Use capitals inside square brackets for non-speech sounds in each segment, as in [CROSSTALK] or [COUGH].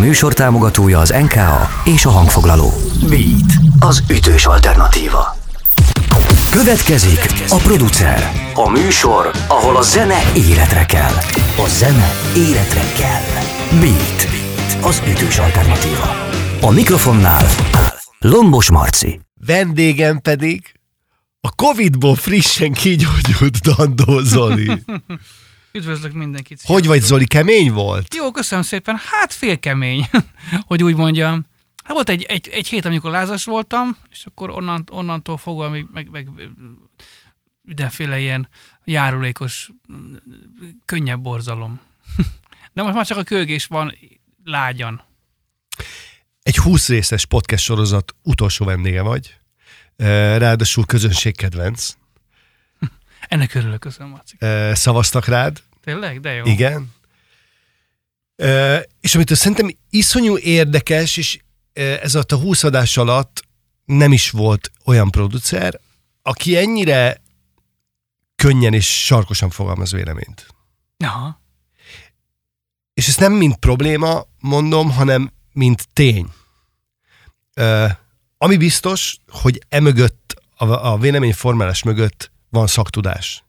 műsor támogatója az NKA és a hangfoglaló. Beat, az ütős alternatíva. Következik a producer. A műsor, ahol a zene életre kell. A zene életre kell. Beat, az ütős alternatíva. A mikrofonnál Lombos Marci. Vendégem pedig a Covid-ból frissen kigyógyult Dandó Zoli. [LAUGHS] Üdvözlök mindenkit. Hogy vagy Zoli, kemény volt? Jó, köszönöm szépen. Hát félkemény, [LAUGHS] hogy úgy mondjam. Hát volt egy, egy, egy hét, amikor lázas voltam, és akkor onnan, onnantól fogva meg, meg, meg mindenféle ilyen járulékos, könnyebb borzalom. [LAUGHS] De most már csak a kölgés van lágyan. Egy 20 részes podcast sorozat utolsó vendége vagy. Ráadásul közönségkedvenc. Ennek örülök, köszönöm, Marci. Eh, Szavaztak rád. Tényleg? De jó. Igen. És amit szerintem iszonyú érdekes, és ez alatt a 20 adás alatt nem is volt olyan producer, aki ennyire könnyen és sarkosan fogalmaz véleményt. Aha. És ezt nem mint probléma mondom, hanem mint tény. Ami biztos, hogy emögött, a, a véleményformálás mögött van szaktudás.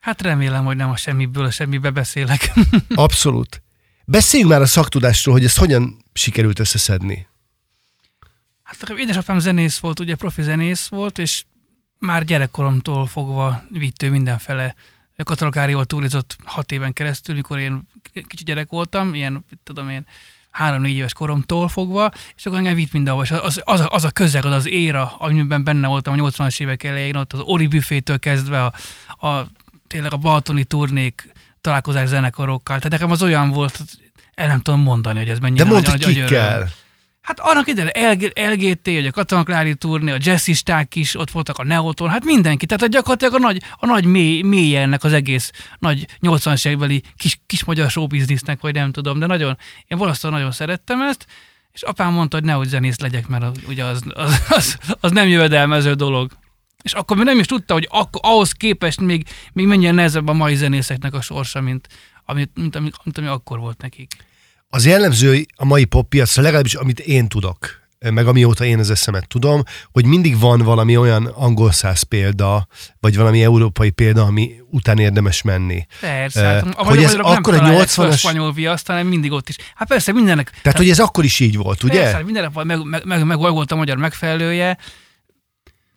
Hát remélem, hogy nem a semmiből a semmibe beszélek. [LAUGHS] Abszolút. Beszéljünk már a szaktudásról, hogy ezt hogyan sikerült összeszedni. Hát édesapám zenész volt, ugye profi zenész volt, és már gyerekkoromtól fogva vitt ő mindenfele. Katalokárival túrizott hat éven keresztül, mikor én kicsi gyerek voltam, ilyen, tudom én, három-négy éves koromtól fogva, és akkor engem vitt mindenhova. És az, az, a, az a közeg, az az éra, amiben benne voltam a 80-as évek elején, ott az Ori büfétől kezdve a, a, tényleg a Balatoni turnék, találkozás zenekarokkal. Tehát nekem az olyan volt, el nem tudom mondani, hogy ez mennyire De mondd, nagy- hogy kikkel. Hát annak idején LG, LGT, vagy a Katonaklári turné, a jazzisták is, ott voltak a Neoton, hát mindenki. Tehát gyakorlatilag a nagy, a nagy mély, mélye ennek az egész nagy 80-as évekbeli kis, kis magyar showbiznisznek, vagy nem tudom, de nagyon, én valószínűleg nagyon szerettem ezt, és apám mondta, hogy nehogy zenész legyek, mert az, ugye az, az, az, az, nem jövedelmező dolog. És akkor még nem is tudta, hogy akkor, ahhoz képest még, még mennyire nehezebb a mai zenészeknek a sorsa, mint, amit, mint, ami, mint ami akkor volt nekik. Az jellemző a mai poppiacra, legalábbis amit én tudok, meg amióta én az eszemet tudom, hogy mindig van valami olyan angol száz példa, vagy valami európai példa, ami után érdemes menni. Persze, Eh, hát a hogy ez akkor a találják fel 80-as spanyol viaszt, hanem mindig ott is. Hát persze, mindennek, Tehát, hogy ez akkor is így volt, ugye? persze, mindennek van, meg, meg, meg, meg, volt a magyar megfelelője,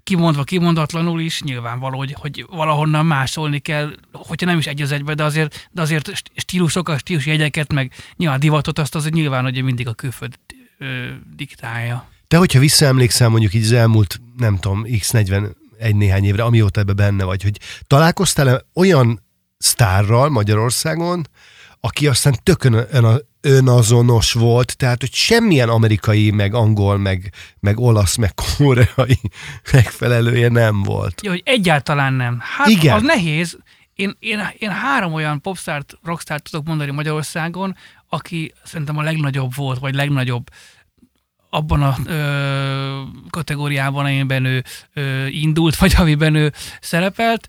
kimondva, kimondatlanul is, nyilvánvaló, hogy, hogy valahonnan másolni kell, hogyha nem is egy az egybe, de azért, de azért stílusokat, stílus jegyeket, meg nyilván divatot, azt azért nyilván, hogy mindig a külföld ö, diktálja. Te, hogyha visszaemlékszel mondjuk így az elmúlt, nem tudom, x41 néhány évre, amióta ebbe benne vagy, hogy találkoztál-e olyan sztárral Magyarországon, aki aztán tökön ön, önazonos volt, tehát hogy semmilyen amerikai, meg angol, meg, meg olasz, meg koreai [LAUGHS] megfelelője nem volt. Ja, hogy egyáltalán nem. Hát Igen. az nehéz. Én, én, én három olyan popstárt, rockstárt tudok mondani Magyarországon, aki szerintem a legnagyobb volt, vagy legnagyobb abban a ö, kategóriában, amiben ő ö, indult, vagy amiben ő szerepelt.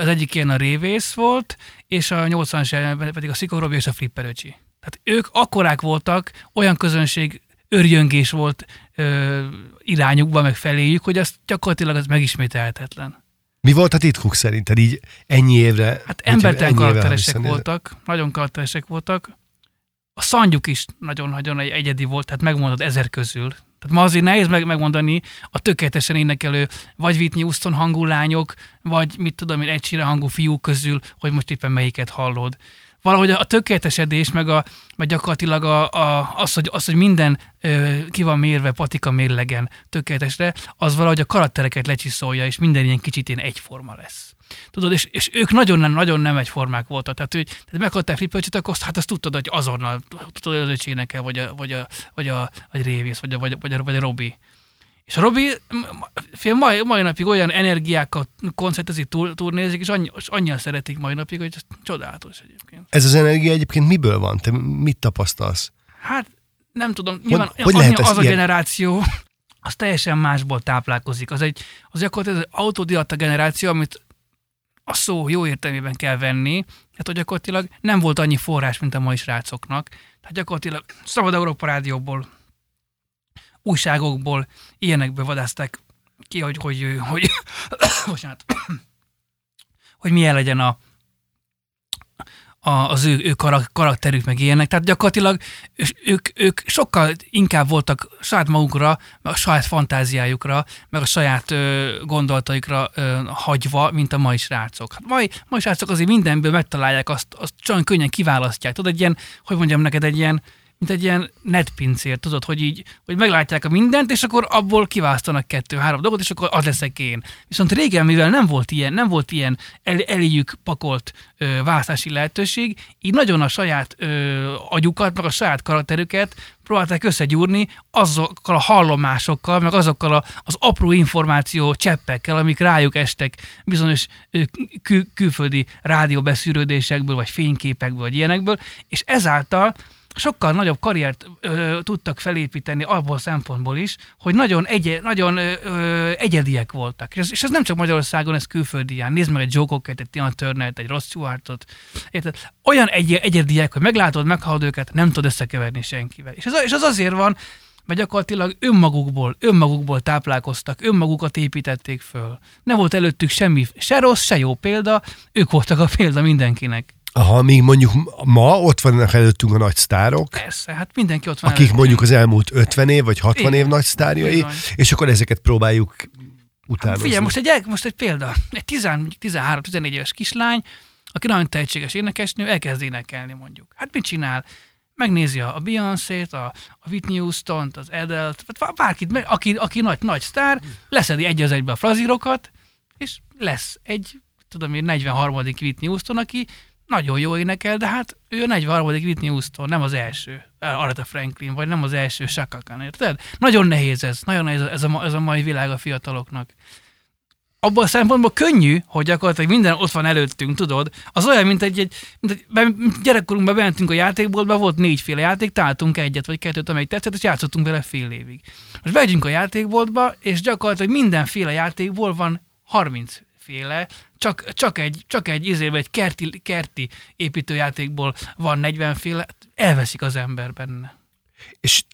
Az egyik ilyen a Révész volt, és a 80-as években pedig a Szikorobi és a Flipperöcsi. Tehát ők akkorák voltak, olyan közönség örjöngés volt ö, irányukba, meg feléjük, hogy az gyakorlatilag az megismételhetetlen. Mi volt a titkuk szerinted így ennyi évre? Hát embertelen karakteresek voltak, nagyon karakteresek voltak. A szandjuk is nagyon-nagyon egy- egyedi volt, tehát megmondod ezer közül. Tehát ma azért nehéz meg, megmondani a tökéletesen énekelő, vagy Whitney Houston hangú lányok, vagy mit tudom én, egy hangú fiúk közül, hogy most éppen melyiket hallod. Valahogy a tökéletesedés, meg, a, meg gyakorlatilag a, a, az, hogy, az, hogy minden ö, ki van mérve patika mérlegen tökéletesre, az valahogy a karaktereket lecsiszolja, és minden ilyen kicsit ilyen egyforma lesz. Tudod, és, és ők nagyon nem, nagyon nem egyformák voltak. Tehát, hogy tehát meghallották Flippercsit, akkor azt, hát azt tudtad, hogy azonnal tudod, az öcséneke, vagy a, vagy a, vagy a, vagy Révész, vagy a, vagy a, vagy a, vagy a Robi. És a Robi fél mai, mai napig olyan energiákkal koncertezik, tur, turnézik, és, annyi, és annyian szeretik mai napig, hogy ez csodálatos egyébként. Ez az energia egyébként miből van? Te mit tapasztalsz? Hát nem tudom, nyilván hogy lehet ezt az a ilyen- generáció, az teljesen másból táplálkozik. Az egy, az gyakorlatilag az autodidakta generáció, amit a szó jó értelmében kell venni, hát hogy gyakorlatilag nem volt annyi forrás, mint a mai srácoknak. Tehát gyakorlatilag Szabad Európa Rádióból, újságokból, ilyenekből vadázták ki, hogy, hogy, hogy, hogy, [COUGHS] [COUGHS] hogy milyen legyen a, a, az ő, ő karakterük, meg ilyenek. Tehát gyakorlatilag ők, ők sokkal inkább voltak saját magukra, meg a saját fantáziájukra, meg a saját ö, gondolataikra ö, hagyva, mint a mai srácok. Hát mai, mai srácok azért mindenből megtalálják, azt, azt csak könnyen kiválasztják. Tudod, egy ilyen, hogy mondjam neked, egy ilyen, mint egy ilyen netpincér, tudod, hogy így, hogy meglátják a mindent, és akkor abból kiválasztanak kettő-három dolgot, és akkor az leszek én. Viszont régen, mivel nem volt ilyen, nem volt ilyen el, eléjük pakolt ö, választási lehetőség, így nagyon a saját ö, agyukat, meg a saját karakterüket próbálták összegyúrni azokkal a hallomásokkal, meg azokkal a, az apró információ cseppekkel, amik rájuk estek bizonyos kül, külföldi rádióbeszűrődésekből, vagy fényképekből, vagy ilyenekből, és ezáltal sokkal nagyobb karriert ö, tudtak felépíteni abból szempontból is, hogy nagyon, egy, nagyon ö, egyediek voltak. És ez, és ez nem csak Magyarországon, ez külföldián. Nézd meg egy Joe egy Tina turner egy Ross Stewartot. Érted? Olyan egy, egyediek, hogy meglátod, meghallod őket, nem tudod összekeverni senkivel. És ez, és az azért van, mert gyakorlatilag önmagukból, önmagukból táplálkoztak, önmagukat építették föl. Nem volt előttük semmi, se rossz, se jó példa, ők voltak a példa mindenkinek. Aha, még mondjuk ma ott vannak előttünk a nagy sztárok. Persze, hát mindenki ott van Akik előttünk. mondjuk az elmúlt 50 év vagy 60 Igen, év nagy sztárjai, és akkor ezeket próbáljuk utána. Figyelj, most egy, most egy példa. Egy 13-14 éves kislány, aki nagyon tehetséges énekesnő, elkezd énekelni mondjuk. Hát mit csinál? Megnézi a Beyoncé-t, a, a Whitney Houston-t, az Edelt, vagy bárkit, aki, aki nagy, nagy sztár, leszedi egy az egybe a frazírokat, és lesz egy, tudom én, 43. Whitney Houston, aki nagyon jó énekel, de hát ő a 43. Whitney Houston, nem az első Aretha Franklin, vagy nem az első Shaka Khan, érted? Nagyon nehéz ez, nagyon nehéz ez a, ez a mai világ a fiataloknak. Abban a szempontból könnyű, hogy gyakorlatilag minden ott van előttünk, tudod? Az olyan, mint egy, egy mint egy gyerekkorunkban bementünk a játékboltba, volt négyféle játék, találtunk egyet vagy kettőt, amelyik tetszett, és játszottunk vele fél évig. Most bejegyünk a játékboltba, és gyakorlatilag mindenféle játékból van 30 féle, csak, csak egy, csak egy izébe, egy kerti, kerti építőjátékból van 40 féle, elveszik az ember benne. És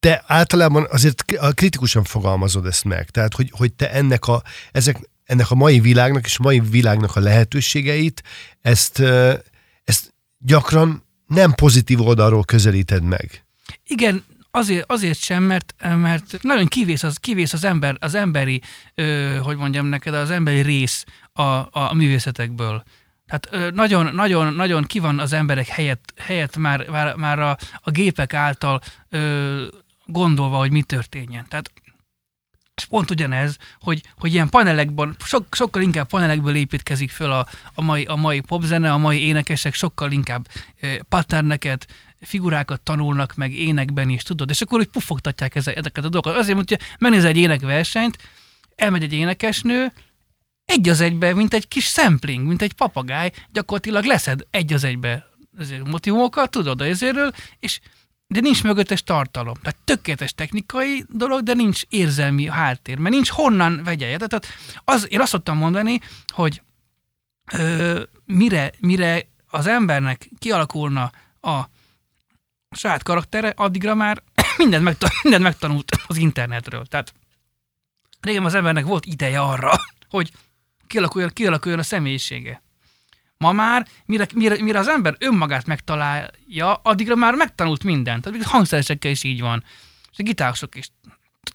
te általában azért kritikusan fogalmazod ezt meg, tehát hogy, hogy te ennek a, ezek, ennek a mai világnak és a mai világnak a lehetőségeit, ezt, ezt gyakran nem pozitív oldalról közelíted meg. Igen, azért, azért sem, mert, mert nagyon kivész az, kivész az ember, az emberi, ö, hogy mondjam neked, az emberi rész a, a, művészetekből. Tehát nagyon, nagyon, nagyon ki van az emberek helyett, helyett már, már, már a, a gépek által ö, gondolva, hogy mi történjen. Tehát pont ugyanez, hogy, hogy ilyen panelekben, sok, sokkal inkább panelekből építkezik föl a, a, mai, a mai popzene, a mai énekesek sokkal inkább e, patterneket, figurákat tanulnak meg énekben is, tudod? És akkor úgy pufogtatják ezeket a dolgokat. Azért, hogy megnéz egy énekversenyt, elmegy egy énekesnő, egy az egybe, mint egy kis sampling, mint egy papagáj, gyakorlatilag leszed egy az egybe motivumokat, tudod, ezéről, és de nincs mögöttes tartalom. Tehát tökéletes technikai dolog, de nincs érzelmi háttér, mert nincs honnan vegye. Tehát az, én azt szoktam mondani, hogy ö, mire, mire az embernek kialakulna a saját karaktere, addigra már [COUGHS] mindent, megtan- [COUGHS] mindent megtanult az internetről. Tehát régen az embernek volt ideje arra, [COUGHS] hogy kialakuljon, kialakuljon a személyisége. Ma már, mire, mire, mire az ember önmagát megtalálja, addigra már megtanult mindent. Tehát hangszeresekkel is így van. És a gitárosok is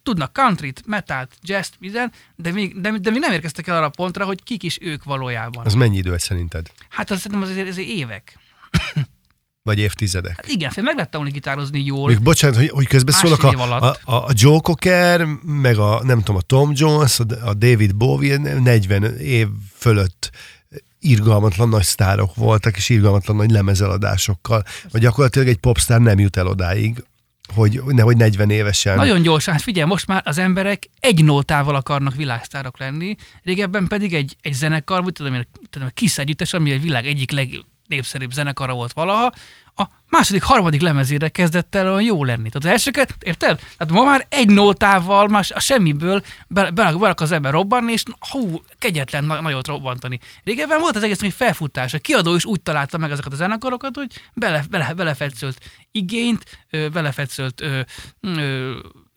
tudnak countryt, metalt, jazz, minden, de még, de, de még nem érkeztek el arra a pontra, hogy kik is ők valójában. Az mennyi idő szerinted? Hát az szerintem azért, azért évek. Vagy évtizedek. Hát igen, fél meg lehet tanulni gitározni jól. Még bocsánat, hogy, hogy közbeszólok, a, a, a, a Joe Cocker, meg a, nem tudom, a Tom Jones, a David Bowie 40 év fölött irgalmatlan nagy sztárok voltak, és irgalmatlan nagy lemezeladásokkal, vagy gyakorlatilag egy popstar nem jut el odáig, hogy nehogy 40 évesen. Nagyon gyorsan, hát figyelj, most már az emberek egy nótával akarnak világsztárok lenni, régebben pedig egy, egy zenekar, vagy tudom, tudom, Kiss együttes, ami a világ egyik leg, legnépszerűbb zenekara volt valaha, a második, harmadik lemezére kezdett el olyan jó lenni. Tehát az elsőket, érted? Tehát ma már egy nótával, más a semmiből be, be, be az ember robbanni, és hú, kegyetlen na, nagyot robbantani. Régebben volt az egész, hogy felfutás. A kiadó is úgy találta meg ezeket a zenekarokat, hogy bele, bele, belefetszölt igényt, belefetszölt ö,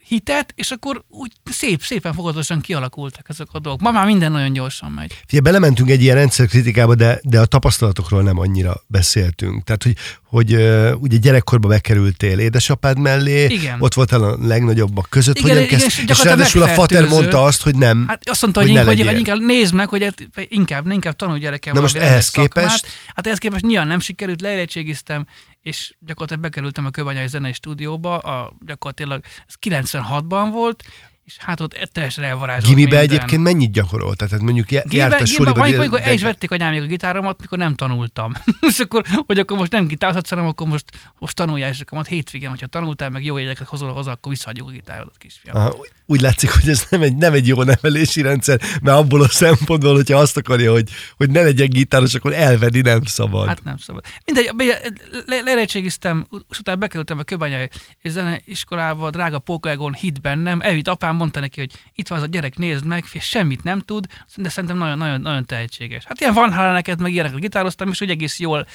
hitet, és akkor úgy szép, szépen fokozatosan kialakultak ezek a dolgok. Ma már minden nagyon gyorsan megy. Fie, belementünk egy ilyen rendszerkritikába, de, de a tapasztalatokról nem annyira beszéltünk. Tehát, hogy, hogy uh, ugye gyerekkorba bekerültél édesapád mellé, Igen. ott voltál a legnagyobbak között, Igen, hogyan kezd, és és ráadásul a fater mondta azt, hogy nem. Hát azt mondta, Hogy hogy, hogy, inkább nézd meg, hogy hát inkább, inkább tanulj gyerekem Na most ehhez szakmát. képest? Hát ehhez képest nyilván nem sikerült, leérettségiztem, és gyakorlatilag bekerültem a Kőbányai Zenei Stúdióba, a, gyakorlatilag ez 96-ban volt, és hát ott teljesen elvarázsolt Gimibe minden. egyébként mennyit gyakoroltál? Tehát mondjuk jártál gimiben, suliba. amikor, amikor el is vették anyámék a gitáromat, mikor nem tanultam. [LAUGHS] és akkor, hogy akkor most nem gitározhatsz, hanem akkor most, most tanuljál, és akkor majd hétvégén, hogyha tanultál, meg jó jegyeket hozol hozzá, akkor visszaadjuk a gitárodat, kisfiam. Aha, úgy látszik, hogy ez nem egy, nem egy jó nevelési rendszer, mert abból a szempontból, hogyha azt akarja, hogy, hogy ne legyen gitáros, akkor elvenni nem szabad. Hát nem szabad. Mindegy, be- le- leérettségiztem, és utána bekerültem a Köbányai zeneiskolába, drága Pókaegon hit bennem, elvitt apám mondta neki, hogy itt van az a gyerek, nézd meg, és semmit nem tud, de szerintem nagyon, nagyon, tehetséges. Hát ilyen van Haleneket, meg ilyeneket gitároztam, és úgy egész jól,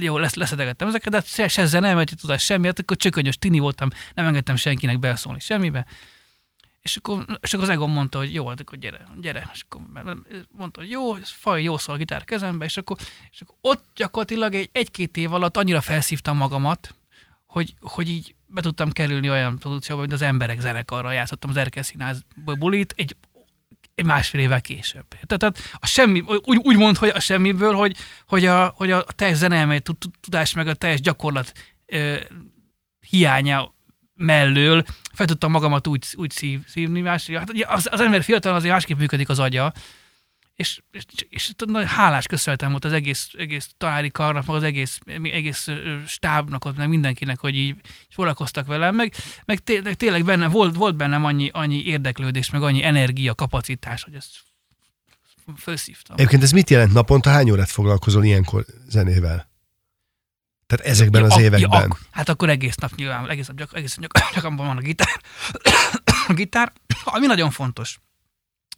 jól lesz, leszedegettem ezeket, de hát se, se zene, mert tudás semmi, hát akkor csökönyös tini voltam, nem engedtem senkinek beleszólni semmibe. És akkor, és akkor az Egon mondta, hogy jó, hát akkor gyere, gyere. És akkor mondta, hogy jó, faj, jó szól a gitár kezembe, és akkor, és akkor ott gyakorlatilag egy, egy-két év alatt annyira felszívtam magamat, hogy, hogy így be tudtam kerülni olyan produkcióba, mint az emberek zenekarra játszottam az Erkel Színházból bulit, egy, egy másfél évvel később. Tehát, tehát a semmi, úgy, úgy mond, hogy a semmiből, hogy, hogy, a, hogy a teljes tud- tudás meg a teljes gyakorlat ö, hiánya mellől fel tudtam magamat úgy, úgy szív, szívni másik. Hát ugye az, az ember fiatal azért másképp működik az agya, és, és, és nagyon hálás köszönhetem volt az egész, egész tanári karnak, meg az egész, egész stábnak, ott, meg mindenkinek, hogy így foglalkoztak velem, meg, meg tényleg, tényleg benne, volt, volt bennem annyi, annyi érdeklődés, meg annyi energia, kapacitás, hogy ezt felszívtam. Egyébként ez mit jelent naponta? Hány órát foglalkozol ilyenkor zenével? Tehát ezekben Ja, az ak- években. Ja, ak- hát akkor egész nap nyilván, egész nap, gyak, egész nap gyak, gyakorban van a gitár. a [COUGHS] gitár, ami nagyon fontos.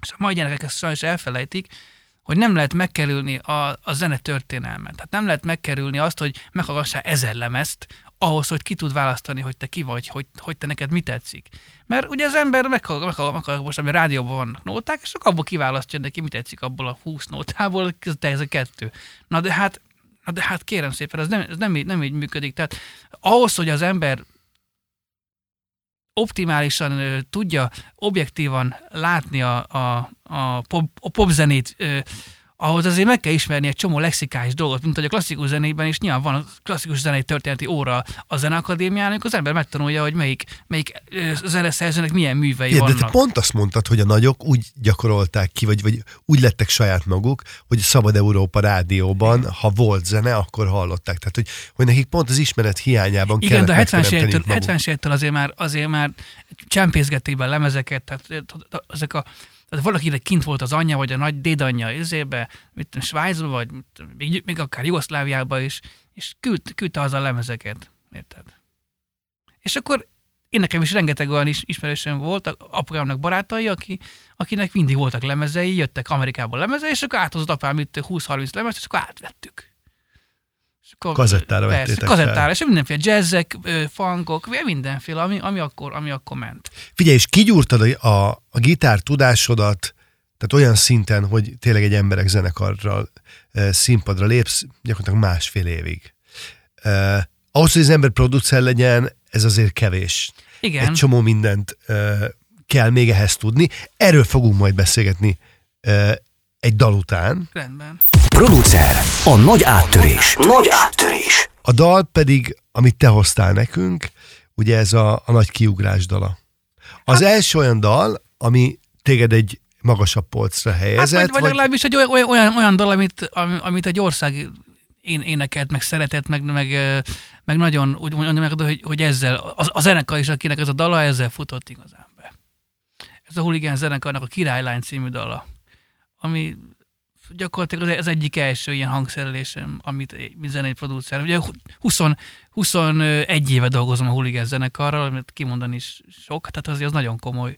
És a mai gyerekek ezt sajnos elfelejtik, hogy nem lehet megkerülni a, a zene történelmet. Tehát nem lehet megkerülni azt, hogy meghallgassál ezer lemezt, ahhoz, hogy ki tud választani, hogy te ki vagy, hogy, hogy te neked mi tetszik. Mert ugye az ember meghallgat, meghallgat, meghallgat most, ami rádióban vannak nóták, és akkor abból kiválasztja neki, mi tetszik abból a 20 nótából, ez ez a kettő. Na de hát Na de hát kérem szépen, ez nem, ez nem, így, nem így működik. Tehát ahhoz, hogy az ember optimálisan ö, tudja objektívan látni a, a, a, pop, a popzenét, ö, ahhoz azért meg kell ismerni egy csomó lexikális dolgot, mint hogy a klasszikus zenében is nyilván van a klasszikus zenei történeti óra a zeneakadémián, amikor az ember megtanulja, hogy melyik, melyik zeneszerzőnek milyen művei Igen, de vannak. te pont azt mondtad, hogy a nagyok úgy gyakorolták ki, vagy, vagy úgy lettek saját maguk, hogy Szabad Európa rádióban, ha volt zene, akkor hallották. Tehát, hogy, hogy nekik pont az ismeret hiányában Igen, de a kellett 70-es megteremteniük évektől, maguk. 70 évektől azért már, azért már csempészgették be lemezeket, tehát ezek a tehát valakinek kint volt az anyja, vagy a nagy dédanyja izébe, mit Svájcba, vagy még, még akár Jugoszláviába is, és küld, küldte haza a lemezeket, érted? És akkor én nekem is rengeteg olyan is, ismerősöm volt, apukámnak barátai, aki, akinek mindig voltak lemezei, jöttek Amerikából lemezei, és akkor áthozott apám itt 20-30 lemezt, és akkor átvettük. És akkor, Kazettára persze, vettétek fel. Kazettára, és mindenféle jazzek, funkok, mindenféle, ami, ami, akkor, ami akkor ment. Figyelj, és kigyúrtad a, a, a gitár tudásodat, tehát olyan szinten, hogy tényleg egy emberek zenekarral színpadra lépsz, gyakorlatilag másfél évig. E, ahhoz, hogy az ember producer legyen, ez azért kevés. Igen. Egy csomó mindent e, kell még ehhez tudni. Erről fogunk majd beszélgetni e, egy dal után. Rendben. Producer. A nagy áttörés. Nagy áttörés. A dal pedig, amit te hoztál nekünk, ugye ez a, a nagy kiugrás dala. Az Hát- első olyan dal, ami téged egy magasabb polcra Hát, helyezett, vagy, vagy legalábbis egy olyan, olyan- olyan, dal, amit, ami- amit egy ország én, énekelt, meg szeretett, meg, meg, meg nagyon úgy mondom, meg, hogy, hogy ezzel, a, a zenekar is, akinek ez a dala, ezzel futott igazán be. Ez a Hooligan zenekarnak a Királylány című dala, ami gyakorlatilag az egyik első ilyen hangszerelésem, amit zenei producer. Ugye 20, 21 éve dolgozom a Hooligan zenekarral, amit kimondani is sok, tehát azért az nagyon komoly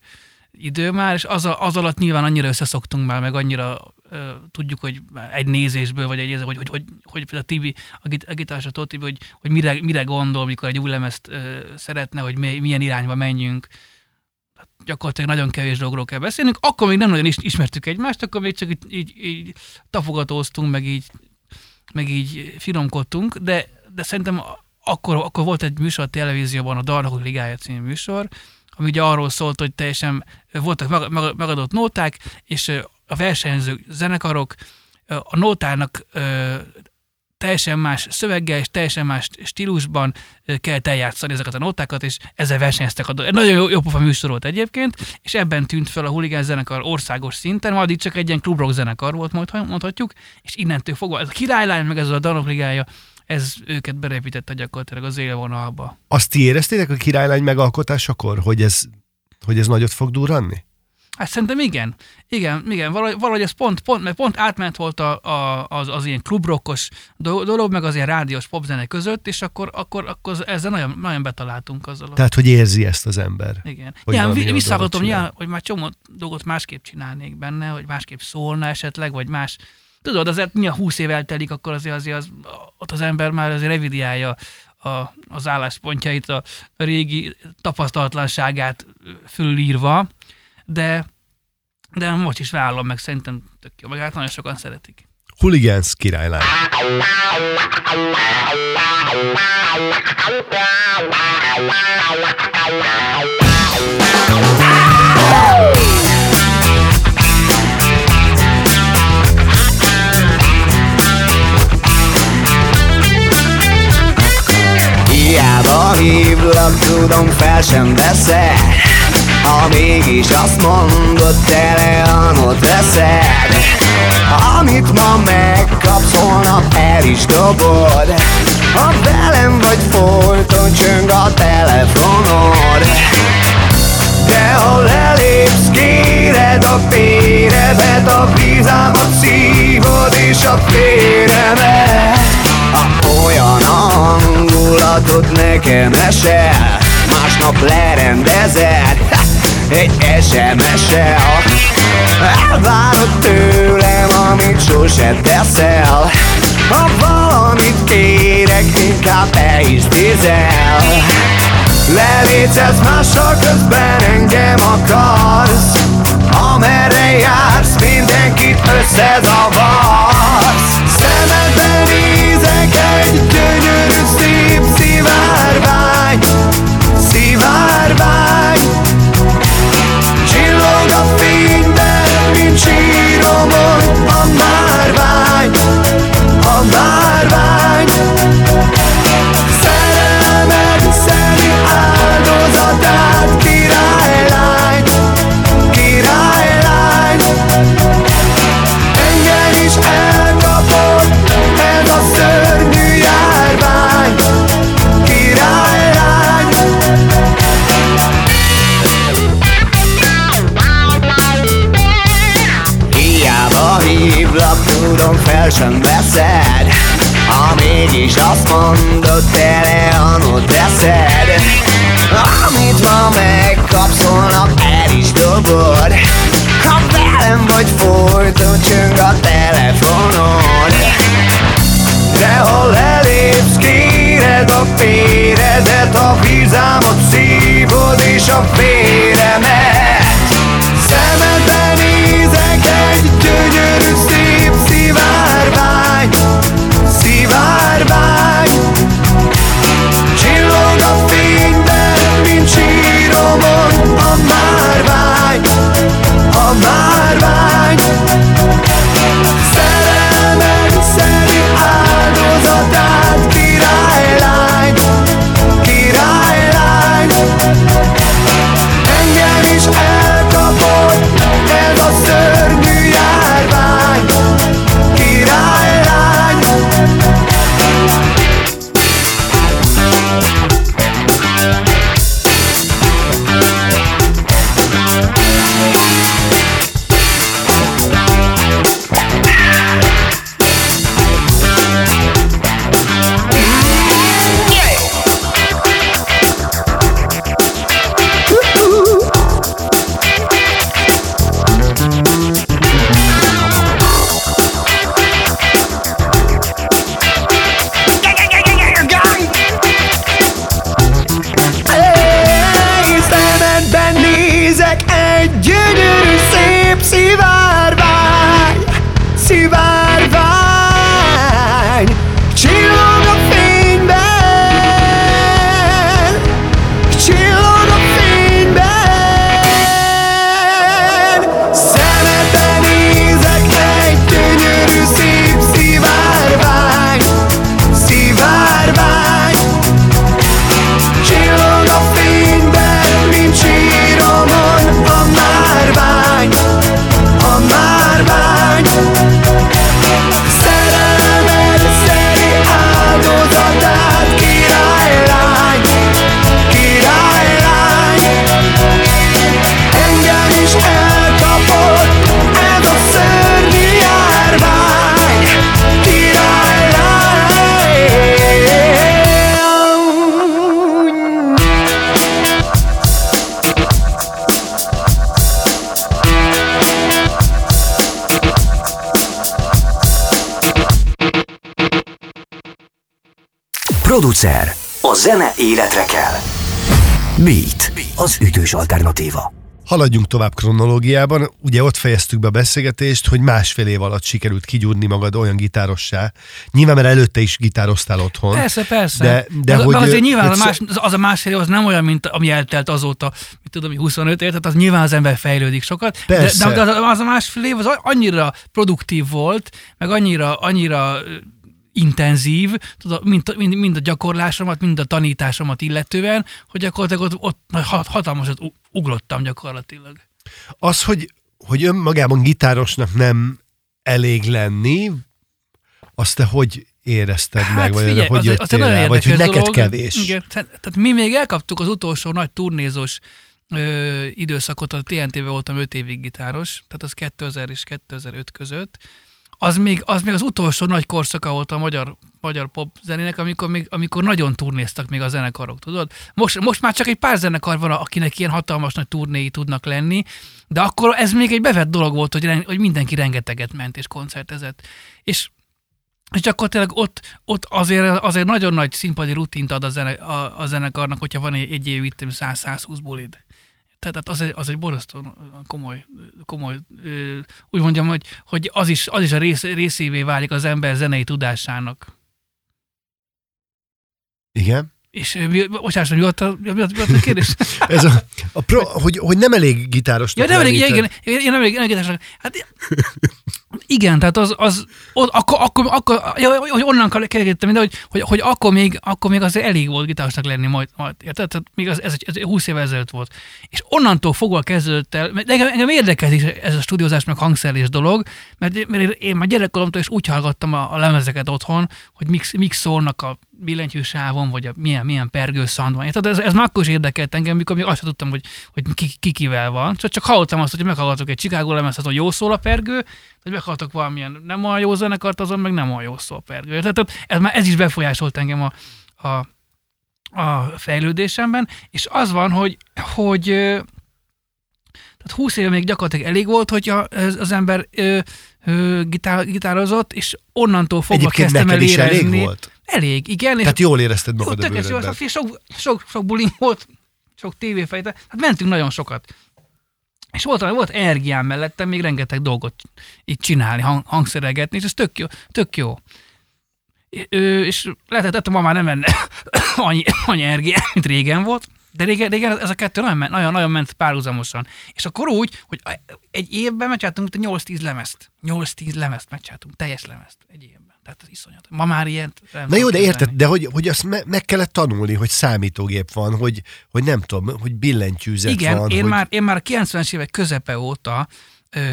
idő már, és az, az alatt nyilván annyira összeszoktunk már, meg annyira uh, tudjuk, hogy egy nézésből, vagy egy hogy, hogy, hogy, hogy a Tibi, a, git, a gitársató Tibi, hogy, hogy mire, mire gondol, mikor egy új lemezt uh, szeretne, hogy milyen irányba menjünk, gyakorlatilag nagyon kevés dologról kell beszélnünk. Akkor még nem nagyon is ismertük egymást, akkor még csak így, így, így tapogatóztunk, meg így, meg így finomkodtunk, de, de szerintem akkor, akkor volt egy műsor a televízióban, a Darnokok Ligája című műsor, ami ugye arról szólt, hogy teljesen voltak megadott nóták, és a versenyző zenekarok a nótának teljesen más szöveggel és teljesen más stílusban kell eljátszani ezeket a nótákat, és ezzel versenyeztek. A do- Nagyon jó, jó pofa műsor volt egyébként, és ebben tűnt fel a huligán zenekar országos szinten, majd itt csak egy ilyen klubrock zenekar volt, mondhatjuk, és innentől fogva ez a királylány, meg ez a Danok ligája, ez őket berepítette gyakorlatilag az élvonalba. Azt ti éreztétek a királylány megalkotásakor, hogy ez, hogy ez nagyot fog durranni? Hát szerintem igen. Igen, igen. Valahogy, valahogy ez pont, pont, mert pont átment volt a, a, az, az ilyen klubrokkos dolog, meg az ilyen rádiós popzene között, és akkor, akkor, akkor ezzel nagyon, nagyon betaláltunk azzal. Tehát, hogy érzi ezt az ember. Igen. Ja, visszahallgatom, ja, hogy már csomó dolgot másképp csinálnék benne, hogy másképp szólna esetleg, vagy más. Tudod, azért mi a húsz év eltelik, akkor azért, azért az, ott az ember már azért revidiálja a, az álláspontjait, a régi tapasztalatlanságát fölírva, de, de most is vállalom meg, szerintem tök jó, meg hát nagyon sokan szeretik. Hooligans királylány. Hiába hívlak, tudom fel sem veszed ha mégis azt mondod, teleanot veszed. Amit ma megkapsz, holnap el is dobod. Ha velem vagy folyton csöng a telefonod. De ha lelépsz, kéred a féremet A vízámat szívod és a féremet. Ha olyan a hangulatod nekem esel Másnap lerendezed egy SMS-el Elvárod tőlem, amit sose teszel. Ha valamit kérek, inkább el is tízel Lelécez mással közben engem akarsz. Amerre jársz, mindenkit összezavarsz. Szemedben nézek egy gyönyörű szép Szivárvány fel sem veszed Ha mégis azt mondod, teleanot teszed Amit ma megkapsz, holnap el is dobod. Ha velem vagy folyton csöng a telefonod De ha lelépsz, kéred a féredet A vízámat szívod és a féremet Producer. A zene életre kell. Beat. Az ütős alternatíva. Haladjunk tovább kronológiában. Ugye ott fejeztük be a beszélgetést, hogy másfél év alatt sikerült kigyúrni magad olyan gitárossá. Nyilván, mert előtte is gitároztál otthon. Persze, persze. De, de az, hogy, azért nyilván hogy a más, az a másfél év az nem olyan, mint ami eltelt azóta, mit tudom, 25 év, tehát az nyilván az ember fejlődik sokat. Persze. De, de, de az a másfél év az annyira produktív volt, meg annyira, annyira intenzív, tudod, mind, mind, mind a gyakorlásomat, mind a tanításomat illetően, hogy gyakorlatilag ott, ott hat- hatalmasat u- ugrottam gyakorlatilag. Az, hogy, hogy önmagában gitárosnak nem elég lenni, azt te hogy érezted meg, vagy figyelj, hogy az- az jöttél nagyon rá, vagy hogy neked dolog. kevés. Igen, tehát, tehát mi még elkaptuk az utolsó nagy turnézós ö, időszakot, a TNT-ben voltam 5 évig gitáros, tehát az 2000 és 2005 között. Az még, az még az utolsó nagy korszaka volt a magyar, magyar pop zenének, amikor, még, amikor nagyon turnéztak még a zenekarok, tudod? Most, most már csak egy pár zenekar van, akinek ilyen hatalmas nagy turnéi tudnak lenni, de akkor ez még egy bevett dolog volt, hogy, hogy mindenki rengeteget ment és koncertezett. És és gyakorlatilag ott, ott azért, azért nagyon nagy színpadi rutint ad a, zene, a, a zenekarnak, hogyha van egy, egy év itt 100-120 bulid. Tehát az egy, az egy borzasztó komoly, komoly úgy mondjam, hogy, hogy az is, az is a rész, részévé válik az ember zenei tudásának. Igen. És bocsáss, mi volt a, mi volt, a kérdés? [LAUGHS] Ez a, a pro, hogy, hogy nem elég gitárosnak Ja, nem elég, igen, tehát- én nem elég, nem elég Hát igen, tehát az, az ott, akkor, akkor, akkor ja, hogy onnan kerekedtem, de hogy, hogy, hogy, akkor, még, akkor még azért elég volt gitárosnak lenni majd, majd érted? Tehát még az, ez, ez, 20 évvel ezelőtt volt. És onnantól fogva kezdődött el, mert engem, engem érdekelt is ez a stúdiózás, meg hangszerelés dolog, mert, mert én már gyerekkoromtól is úgy hallgattam a, a lemezeket otthon, hogy mik, mik szólnak a billentyűsávon, vagy a milyen, milyen pergőszand van. Tehát ez, ez már akkor is érdekelt engem, mikor még azt sem tudtam, hogy, hogy ki, ki, kivel van. Csak, csak hallottam azt, hogy meghallgatok egy Chicago lemezt, hogy jó szól a pergő, hogy meghallgatok valamilyen nem olyan jó zenekart, azon meg nem olyan jó szól a pergő. Tehát tehát ez, már ez is befolyásolt engem a, a, a fejlődésemben, és az van, hogy, hogy tehát 20 éve még gyakorlatilag elég volt, hogyha az ember ö, ö, gitár, gitározott, és onnantól fogva Egyébként kezdtem el érezni. elég volt? Elég, igen. és Tehát jól érezted jó, magad a tökéletes, jó, sok, sok, sok, bulim volt, sok tévéfejte, hát mentünk nagyon sokat. És volt, volt energiám mellettem még rengeteg dolgot így csinálni, hang, hangszeregetni, és ez tök jó. Tök jó. Ö, és lehetett, ma már nem lenne [COUGHS] annyi, annyi energia, [COUGHS] mint régen volt, de régen, régen ez a kettő nagyon, ment- nagyon, nagyon ment párhuzamosan. És akkor úgy, hogy egy évben megcsináltunk mint a 8-10 lemezt. 8-10 lemezt megcsináltunk, teljes lemezt egy évben. Tehát iszonyat. Ma már ilyen. Na jó, de érted, de hogy, hogy azt me, meg kellett tanulni, hogy számítógép van, hogy, hogy nem tudom, hogy billentyűzet Igen, van. én, hogy... már, én már a 90-es évek közepe óta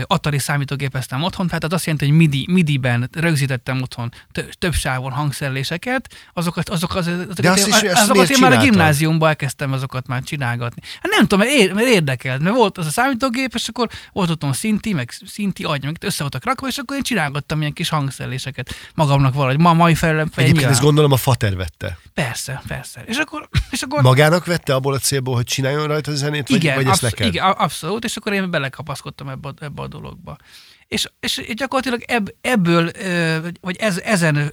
Atari számítógépeztem otthon, tehát az azt jelenti, hogy MIDI, MIDI-ben rögzítettem otthon tö- több sávon hangszereléseket, azokat, azok, az, azokat, De azt én, is- azokat miért én már a gimnáziumban elkezdtem azokat már csinálgatni. Hát nem tudom, mert, ér, mert érdekelt, mert volt az a számítógép, és akkor volt otthon szinti, meg szinti agy, meg össze voltak rakva, és akkor én csinálgattam ilyen kis hangszereléseket magamnak valahogy. Ma, mai felelem fel, Egyébként nyilván. ezt gondolom a fater vette. Persze, persze. És akkor, és akkor Magának vette abból a célból, hogy csináljon rajta a zenét, vagy, igen, vagy ezt absz- neked? igen, a- abszolút, és akkor én belekapaszkodtam ebbe, a- ebbe a dologba. És, és gyakorlatilag ebb, ebből, vagy ez, ezen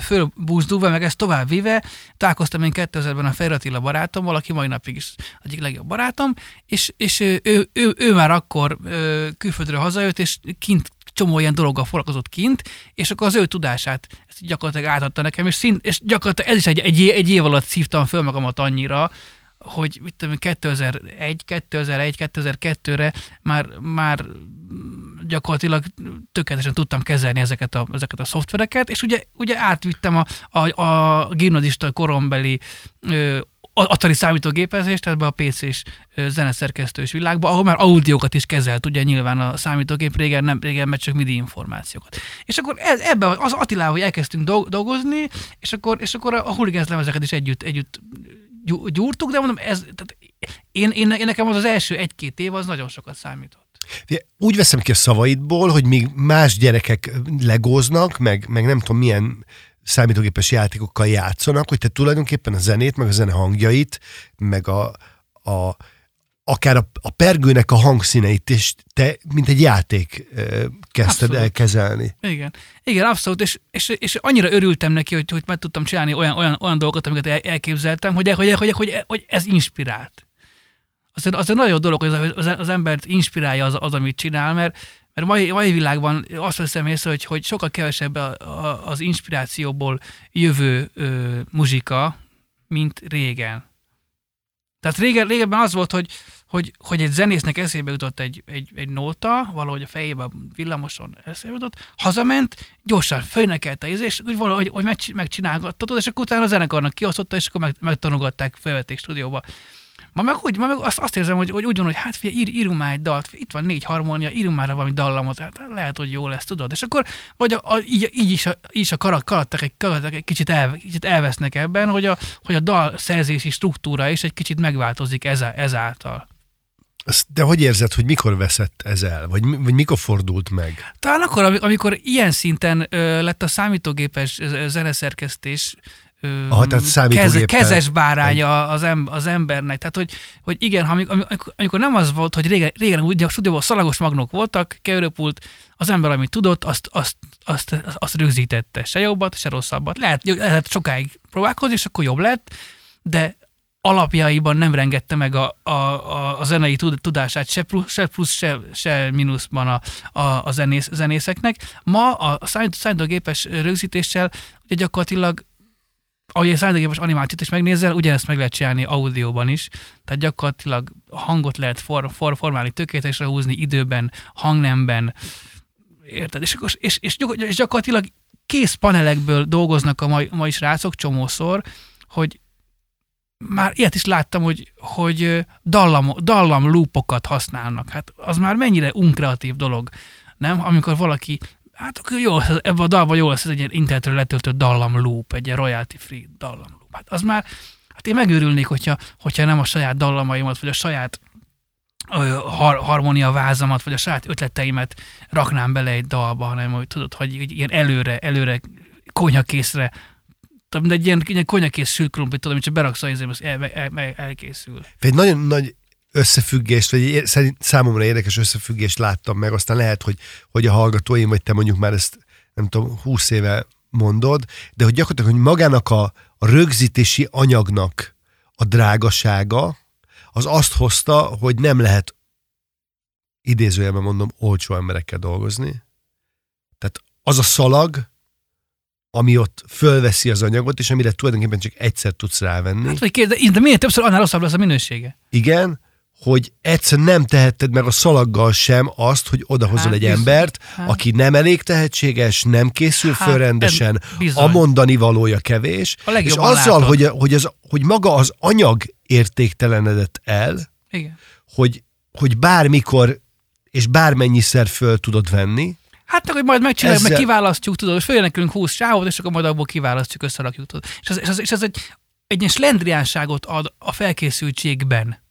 fölbúzdulva, meg ezt tovább vive, találkoztam én 2000-ben a Fejr Attila barátommal, aki mai napig is egyik legjobb barátom, és, és ő, ő, ő, ő már akkor külföldről hazajött, és kint csomó ilyen dologgal foglalkozott kint, és akkor az ő tudását ezt gyakorlatilag átadta nekem, és, szint, és gyakorlatilag ez is egy, egy, egy év alatt szívtam föl magamat annyira, hogy mit tudom, én, 2001, 2001, 2002-re már, már gyakorlatilag tökéletesen tudtam kezelni ezeket a, ezeket a szoftvereket, és ugye, ugye átvittem a, a, a gimnazista korombeli ö, Atari számítógépezést, ebbe a PC-s zeneszerkesztős világba, ahol már audiókat is kezelt, ugye nyilván a számítógép régen, nem régen, mert csak MIDI információkat. És akkor ez, ebben az Attilával elkezdtünk dolg- dolgozni, és akkor, és akkor a, hooligans lemezeket is együtt, együtt gyúrtuk, de mondom, ez, tehát én, én, én, nekem az az első egy-két év az nagyon sokat számított. Úgy veszem ki a szavaidból, hogy míg más gyerekek legóznak, meg, meg nem tudom milyen számítógépes játékokkal játszanak, hogy te tulajdonképpen a zenét, meg a zene hangjait, meg a, a akár a, a pergőnek a hangszíneit, és te, mint egy játék kezdted Abszolút. el kezelni. Igen, igen, abszolút, és, és, és annyira örültem neki, hogy, hogy meg tudtam csinálni olyan, olyan, olyan dolgokat, amiket el, elképzeltem, hogy, hogy, hogy, hogy, hogy ez inspirált. Az, az egy nagyon dolog, hogy az, az, az embert inspirálja az, az, amit csinál, mert, mert mai, mai világban azt veszem észre, hogy, hogy sokkal kevesebb a, a, az inspirációból jövő ö, muzsika, mint régen. Tehát régen, régebben az volt, hogy, hogy, hogy egy zenésznek eszébe jutott egy, egy, egy nóta, valahogy a fejébe a villamoson eszébe jutott, hazament, gyorsan fölnekelte íz, és úgy valahogy hogy megcsi- megcsinálgattad, és akkor utána a zenekarnak kiosztotta, és akkor meg, megtanulgatták, felvették stúdióba. Ma meg, úgy, ma meg azt, azt érzem, hogy, hogy úgy van, hogy hát figyelj, ír, írunk már egy dalt, itt van négy harmónia, írunk már valami dallamot, hát lehet, hogy jó lesz, tudod. És akkor vagy a, a, így, így, is a, így is a karak, karakterek, karakterek egy kicsit, el, kicsit elvesznek ebben, hogy a, hogy a dal szerzési struktúra is egy kicsit megváltozik eze, ezáltal. De hogy érzed, hogy mikor veszett ez el? Vagy, vagy mikor fordult meg? Talán akkor, ami- amikor ilyen szinten ö, lett a számítógépes zeneszerkesztés Aha, tehát számítógéppel. kezes báránya az, em, az embernek. Tehát, hogy, hogy igen, ha amikor, amikor- nem az volt, hogy régen, régen ugye a stúdióban szalagos magnók voltak, keverőpult, az ember, amit tudott, azt, azt, azt, azt rögzítette. Se jobbat, se rosszabbat. Lehet, lehet sokáig próbálkozni, és akkor jobb lett, de alapjaiban nem rengette meg a, a, a, a zenei tud- tudását se plusz, se, plusz, se, se mínuszban a, a, a zenész, zenészeknek. Ma a számít- számítógépes rögzítéssel ugye gyakorlatilag ahogy egy számítógépes animációt is megnézel, ugyanezt meg lehet csinálni audióban is. Tehát gyakorlatilag hangot lehet for, for, formálni, tökéletesre húzni időben, hangnemben. Érted? És, és, és, és gyakorlatilag kész panelekből dolgoznak a mai, mai srácok csomószor, hogy már ilyet is láttam, hogy, hogy dallam, dallam loopokat használnak. Hát az már mennyire unkreatív dolog, nem? Amikor valaki, hát akkor jó, ebben a dalban jó lesz ez egy internetről letöltött dallam loop, egy royalty free dallam loop. Hát az már, hát én megőrülnék, hogyha, hogyha nem a saját dallamaimat, vagy a saját har, harmónia vázamat, vagy a saját ötleteimet raknám bele egy dalba, hanem hogy tudod, hogy ilyen előre, előre konyhakészre tudom, de egy ilyen, ilyen konyakész sült krumplit, tudom, hogy csak beraksz a izébe, az el, el, el, elkészül. Egy nagyon nagy összefüggést, vagy szerint számomra érdekes összefüggést láttam meg, aztán lehet, hogy, hogy a hallgatóim, vagy te mondjuk már ezt, nem tudom, húsz éve mondod, de hogy gyakorlatilag, hogy magának a, a rögzítési anyagnak a drágasága, az azt hozta, hogy nem lehet idézőjelben mondom, olcsó emberekkel dolgozni. Tehát az a szalag, ami ott fölveszi az anyagot, és amire tulajdonképpen csak egyszer tudsz rávenni. Hát, vagy kérde, de minél többször, annál rosszabb lesz a minősége. Igen, hogy egyszer nem tehetted meg a szalaggal sem azt, hogy odahozol Hát egy bizony. embert, Hát. aki nem elég tehetséges, nem készül Hát, föl rendesen, bizony. a mondani valója kevés, A és azzal, látod. hogy, hogy, az, hogy maga az anyag értéktelenedett el, Igen. hogy, hogy bármikor és bármennyiszer föl tudod venni, Hát meg, hogy majd megcsináljuk, meg Ezzel- kiválasztjuk, tudod, hogy följön nekünk 20 sávot, és akkor majd abból kiválasztjuk, összerakjuk, tudod. És ez, és ez, és ez egy, egy ilyen slendriánságot ad a felkészültségben.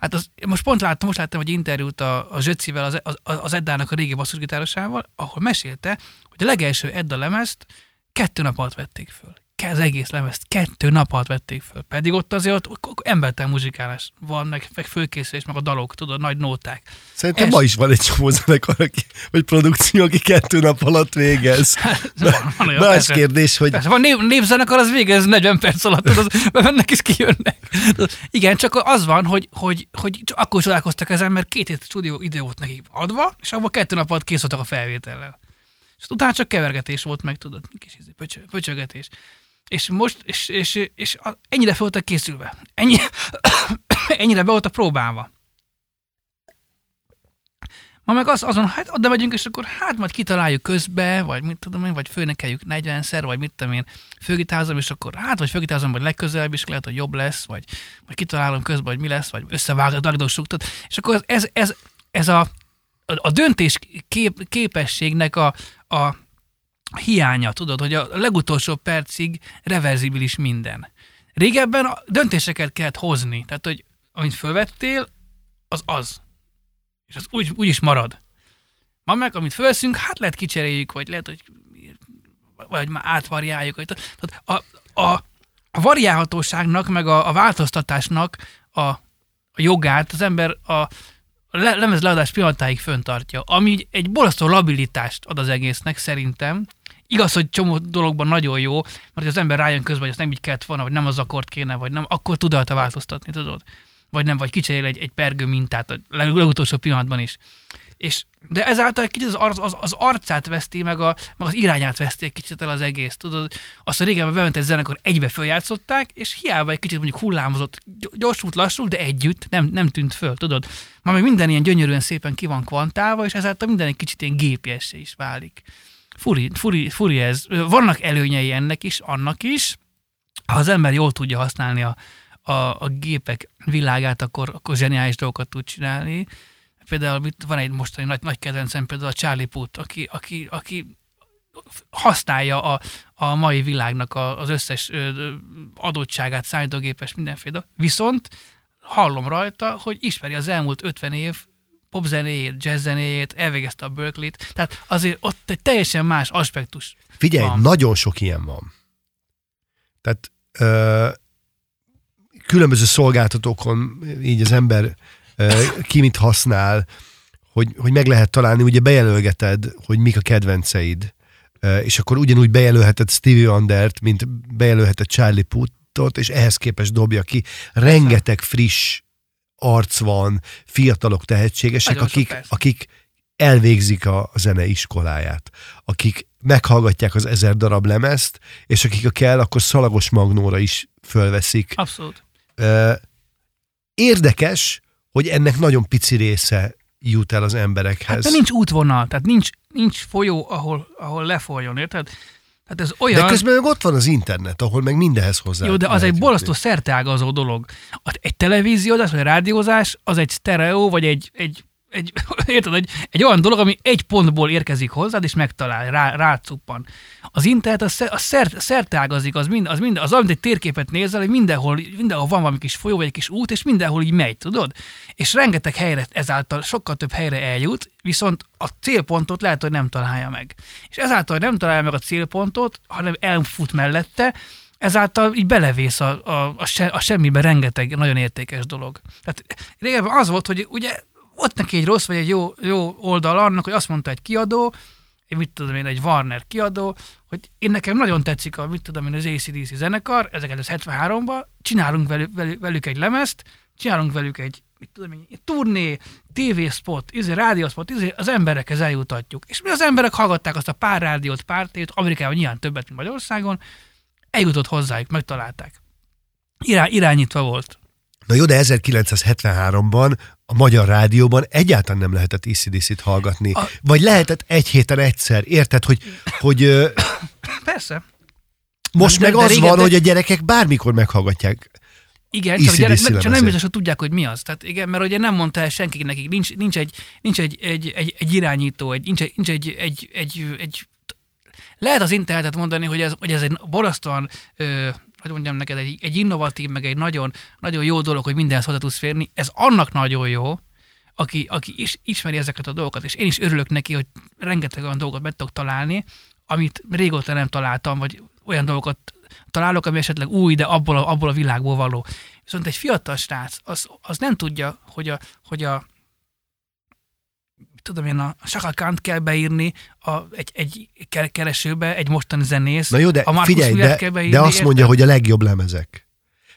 Hát az, most pont láttam, most láttam egy interjút a, a Zsöcivel, az, az, az Eddának a régi basszusgitárosával, ahol mesélte, hogy a legelső Edda lemezt kettő nap alatt vették föl. Az egész lemezt kettő nap alatt vették föl. Pedig ott azért ott k- embertelen muzsikálás van, meg, meg fölkészülés, meg a dalok, tudod, nagy nóták. Szerintem Ez- ma is van egy csomó zenekar, aki, vagy produkció, aki kettő nap alatt végez. [LAUGHS] Van, van olyan, Más persze. kérdés, hogy Persze, van név, népzenekar, az végez 40 perc alatt, tudod, mennek és kijönnek. Tudod, Igen, csak az van, hogy, hogy, hogy csak akkor csodálkoztak ezen, mert két hét stúdió idő volt neki adva, és abban kettő nap alatt kész a felvétellel. És utána csak kevergetés volt meg, tudod, kis izé, pöcsö, pöcsögetés. És most, és, és, és ennyire fel voltak készülve. Ennyi, [COUGHS] ennyire be voltak próbálva. Ma meg az, azon, hát oda megyünk, és akkor hát majd kitaláljuk közbe, vagy mit tudom én, vagy főnekeljük 40-szer, vagy mit tudom én, főgitázom, és akkor hát, vagy főgitázom, vagy legközelebb is lehet, hogy jobb lesz, vagy, vagy kitalálom közben, hogy mi lesz, vagy összevágod, dagdossuk, tudod. És akkor ez, ez, ez a, a döntés kép, képességnek a, a hiánya, tudod, hogy a legutolsó percig reverzibilis minden. Régebben a döntéseket kellett hozni, tehát, hogy amit fölvettél, az az. És az úgy, úgy is marad. Ma meg, amit fölveszünk, hát lehet kicseréljük, vagy lehet, hogy vagy már átvariáljuk. Vagy, tehát a, a, a variálhatóságnak, meg a, a változtatásnak a, a jogát az ember a, le- lemez leadás pillanatáig föntartja, ami egy borzasztó labilitást ad az egésznek szerintem. Igaz, hogy csomó dologban nagyon jó, mert az ember rájön közben, hogy ezt nem így kellett volna, vagy nem az akkord kéne, vagy nem, akkor tud rajta változtatni, tudod? Vagy nem, vagy kicserél egy, egy pergő mintát a leg- legutolsó pillanatban is. És, de ezáltal egy kicsit az, ar- az, az arcát veszti, meg, a, meg az irányát veszti egy kicsit el az egész. Tudod, azt a régen bement egy zenekar, egybe följátszották, és hiába egy kicsit mondjuk hullámozott, gy- gyorsult, lassult, de együtt nem, nem tűnt föl, tudod. Ma meg minden ilyen gyönyörűen szépen ki van kvantálva, és ezáltal minden egy kicsit ilyen gépiessé is válik. Furi, furi, furi ez. Vannak előnyei ennek is, annak is. Ha az ember jól tudja használni a, a, a gépek világát, akkor, akkor zseniális dolgokat tud csinálni. Például mit, van egy mostani nagy, nagy kedvencem, például a Charlie Puth, aki, aki, aki használja a, a mai világnak a, az összes adottságát, számítógépes mindenféle. Viszont hallom rajta, hogy ismeri az elmúlt 50 év popzenéjét, jazzzenéjét, elvégezte a Berkeley-t, tehát azért ott egy teljesen más aspektus. Figyelj, Van. nagyon sok ilyen van. Tehát ö, különböző szolgáltatókon így az ember ö, ki mit használ, hogy, hogy meg lehet találni, ugye bejelölgeted, hogy mik a kedvenceid, ö, és akkor ugyanúgy bejelölheted Stevie Wondert, mint bejelölheted Charlie Puthot, és ehhez képest dobja ki. Rengeteg friss arc van, fiatalok, tehetségesek, Nagyon akik, akik elvégzik a, a zene iskoláját, akik meghallgatják az ezer darab lemezt, és akik a kell, akkor szalagos magnóra is fölveszik. Abszolút. Érdekes, hogy ennek nagyon pici része jut el az emberekhez. Hát de nincs útvonal, tehát nincs, nincs folyó, ahol, ahol lefolyjon, érted? Tehát ez olyan... De közben meg ott van az internet, ahol meg mindenhez hozzá Jó, de az egy borzasztó szerteágazó dolog. Egy televíziózás, vagy egy rádiózás, az egy sztereó, vagy egy, egy, egy, [LAUGHS] érted, egy, egy olyan dolog, ami egy pontból érkezik hozzád, és megtalál, rá, rácuppan. Az internet, az, az szert, szerteágazik, az, mind, az, mind, az mint egy térképet nézel, hogy mindenhol, mindenhol van valami kis folyó, vagy egy kis út, és mindenhol így megy, tudod? És rengeteg helyre ezáltal sokkal több helyre eljut, viszont a célpontot lehet, hogy nem találja meg. És ezáltal, nem találja meg a célpontot, hanem elfut mellette, ezáltal így belevész a, a, a, se, a semmibe rengeteg nagyon értékes dolog. Tehát régebben az volt, hogy ugye ott neki egy rossz vagy egy jó, jó oldal annak, hogy azt mondta egy kiadó, egy mit tudom én, egy Warner kiadó, hogy én nekem nagyon tetszik a, mit tudom én, az ACDC zenekar, 1973-ban, csinálunk velük, velük, velük egy lemezt, csinálunk velük egy, mit tudom én, egy turné, tévéspot, izé, rádióspot, izé, az emberekhez eljutatjuk. És mi az emberek hallgatták azt a pár rádiót, pár tévét, Amerikában nyilván többet, mint Magyarországon, eljutott hozzájuk, megtalálták. Irá, irányítva volt. Na jó, de 1973-ban a magyar rádióban egyáltalán nem lehetett ACDC-t hallgatni. A- Vagy lehetett egy héten egyszer. Érted, hogy, hogy Persze. most De- meg de az régen- van, de- hogy a gyerekek bármikor meghallgatják. Igen, csak, gyerek, csak nem biztos, hogy tudják, hogy mi az. Tehát igen, mert ugye nem mondta el senki nekik, nincs, nincs, egy, nincs egy, egy, egy, egy irányító, egy, nincs, egy, nincs egy, egy, egy, egy, lehet az internetet mondani, hogy ez, hogy ez egy borzasztóan, ö, hogy mondjam neked, egy, egy innovatív, meg egy nagyon, nagyon jó dolog, hogy mindenhez hozzá tudsz férni. Ez annak nagyon jó, aki, aki is, ismeri ezeket a dolgokat, és én is örülök neki, hogy rengeteg olyan dolgot meg tudok találni, amit régóta nem találtam, vagy olyan dolgokat találok, ami esetleg új, de abból a, abból a világból való. Viszont egy fiatal srác, az, az nem tudja, hogy a, hogy a tudom én, a Sakakant kell beírni a, egy, egy ke- keresőbe, egy mostani zenész. Na jó, de a Marcus figyelj, Willert de, kell beírni, de azt érted? mondja, hogy a legjobb lemezek.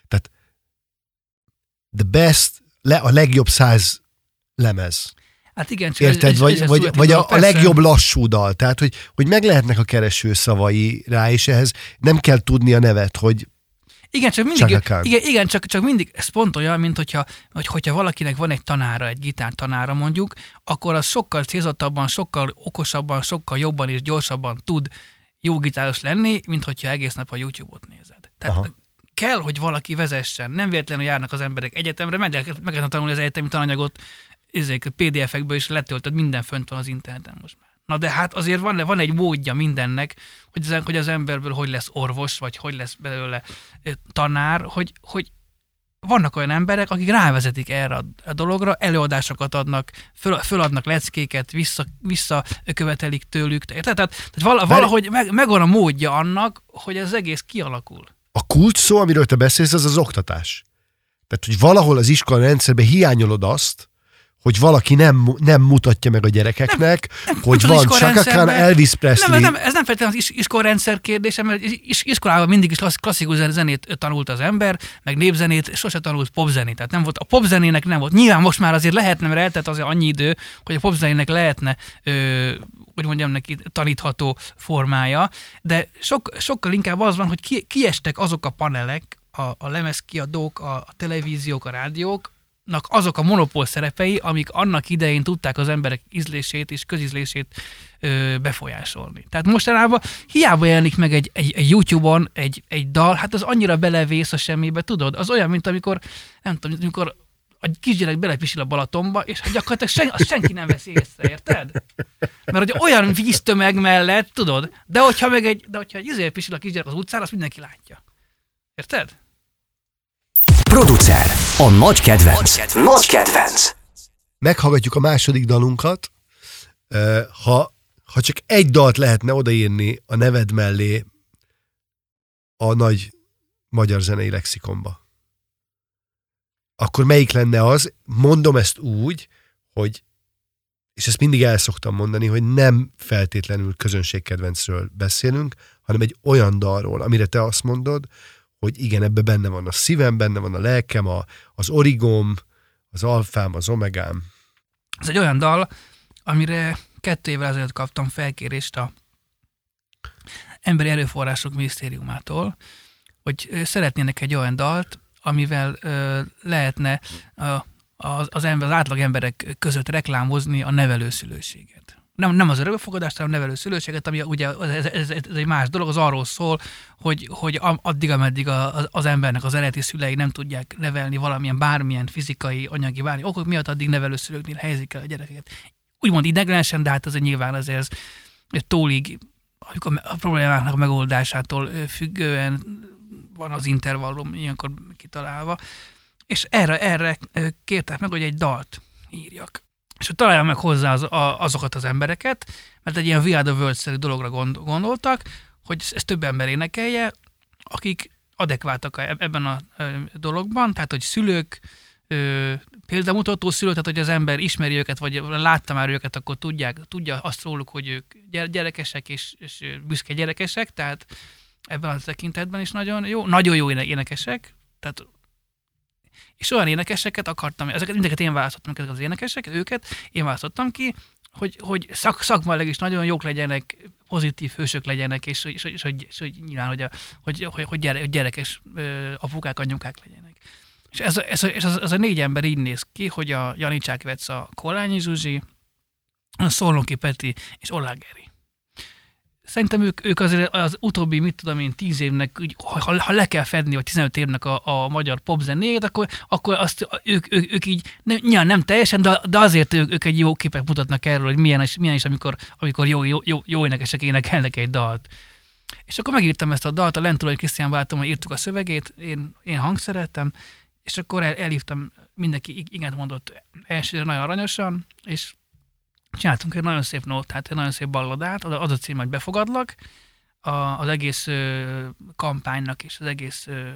Tehát the best, le, a legjobb száz lemez. Hát igen, csak Érted? ez- vagy, ez vagy, vagy a, a legjobb lassú dal. Tehát, hogy, hogy meg lehetnek a kereső szavai rá, és ehhez nem kell tudni a nevet, hogy Igen, csak mindig, igen, igen csak, csak mindig ez pont olyan, mint hogyha, hogy, hogyha valakinek van egy tanára, egy gitártanára mondjuk, akkor az sokkal célzottabban, sokkal okosabban, sokkal jobban és gyorsabban tud jó gitáros lenni, mint hogyha egész nap a YouTube-ot nézed. Tehát Aha. kell, hogy valaki vezessen. Nem véletlenül járnak az emberek egyetemre, meg meg lehet tanulni az egyetemi tananyagot, ezek PDF-ekből is letöltöd, minden fönt van az interneten most már. Na de hát azért van, van egy módja mindennek, hogy az, hogy az emberből hogy lesz orvos, vagy hogy lesz belőle tanár, hogy, hogy vannak olyan emberek, akik rávezetik erre a, dologra, előadásokat adnak, föl, föladnak leckéket, vissza, visszakövetelik tőlük. Tehát, tehát, tehát vala, valahogy meg, megvan a módja annak, hogy az egész kialakul. a kulcs szó, amiről te beszélsz, az az oktatás. Tehát, hogy valahol az iskola rendszerben hiányolod azt, hogy valaki nem, nem mutatja meg a gyerekeknek, nem, hogy nem van Chaka Khan, Elvis Presley. Nem, nem, ez nem feltétlenül az is, iskolarendszer kérdése, mert is, iskolában mindig is klassz, klasszikus zenét tanult az ember, meg népzenét, sose tanult popzenét. Tehát nem volt, a popzenének nem volt. Nyilván most már azért lehetne, mert eltett azért annyi idő, hogy a popzenének lehetne ö, hogy mondjam neki, tanítható formája, de sok, sokkal inkább az van, hogy ki, kiestek azok a panelek, a, a lemezkiadók, a, a televíziók, a rádiók, azok a monopól szerepei, amik annak idején tudták az emberek ízlését és közízlését ö, befolyásolni. Tehát mostanában hiába jelenik meg egy, egy, egy YouTube-on egy, egy dal, hát az annyira belevész a semmibe, tudod? Az olyan, mint amikor, nem tudom, amikor a kisgyerek belepisil a Balatonba, és hát gyakorlatilag sen, azt senki nem veszi észre, érted? Mert hogy olyan víztömeg mellett, tudod? De hogyha meg egy, de hogyha egy izé pisil a kisgyerek az utcán, azt mindenki látja. Érted? Producer. A nagy kedvenc. Nagy kedvenc. Meghallgatjuk a második dalunkat. Ha, ha csak egy dalt lehetne odaírni a neved mellé a nagy magyar zenei lexikonba, akkor melyik lenne az? Mondom ezt úgy, hogy és ezt mindig el szoktam mondani, hogy nem feltétlenül közönségkedvencről beszélünk, hanem egy olyan dalról, amire te azt mondod, hogy igen, ebbe benne van a szívem, benne van a lelkem, a, az origom, az alfám, az omegám. Ez egy olyan dal, amire kettő évvel ezelőtt kaptam felkérést a Emberi Erőforrások Minisztériumától, hogy szeretnének egy olyan dalt, amivel ö, lehetne a, az, az, ember, az átlag emberek között reklámozni a nevelőszülőséget nem, nem az örökbefogadást, hanem nevelő szülőséget, ami ugye ez, ez, ez, egy más dolog, az arról szól, hogy, hogy addig, ameddig az, embernek az eredeti szülei nem tudják nevelni valamilyen bármilyen fizikai, anyagi, bármi okok miatt, addig nevelőszülőknél helyezik el a gyerekeket. Úgymond ideglenesen, de hát ez nyilván azért ez, tólig amikor a problémáknak a megoldásától függően van az intervallum ilyenkor kitalálva, és erre, erre kértek meg, hogy egy dalt írjak és hogy találjam meg hozzá az, a, azokat az embereket, mert egy ilyen Are the dologra gond, gondoltak, hogy ezt több ember énekelje, akik adekváltak ebben a dologban, tehát hogy szülők, példamutató szülők, tehát hogy az ember ismeri őket, vagy látta már őket, akkor tudják, tudja azt róluk, hogy ők gyerekesek és, és büszke gyerekesek, tehát ebben a tekintetben is nagyon jó, nagyon jó énekesek, tehát és olyan énekeseket akartam, ezeket mindeket én választottam, ezeket az énekeseket, őket én választottam ki, hogy, hogy szak, szakmailag is nagyon jók legyenek, pozitív hősök legyenek, és, és, és, és, és hogy nyilván, hogy, a, hogy, hogy, hogy, gyere, hogy gyerekes apukák, anyukák legyenek. És ez, ez, ez, ez, ez a négy ember így néz ki, hogy a Janicsák Vec, a Kolányi Zsuzsi, a Szolnoki Peti és Olágeri szerintem ők, ők azért az utóbbi, mit tudom én, tíz évnek, ha, ha le kell fedni, vagy 15 évnek a, a magyar popzenét, akkor, akkor azt ők, ők, ők így, nem, nyilván nem teljesen, de, de azért ők, ők egy jó képet mutatnak erről, hogy milyen is, milyen is amikor, amikor jó, jó, jó, jó énekesek énekelnek egy dalt. És akkor megírtam ezt a dalt, a Lentulai Krisztián hogy írtuk a szövegét, én, én hangszereltem, és akkor el, elhívtam, mindenki igen mondott elsőre nagyon aranyosan, és csináltunk egy nagyon szép nótát, egy nagyon szép balladát, az a cím, hogy befogadlak, a, az egész ö, kampánynak és az egész ö,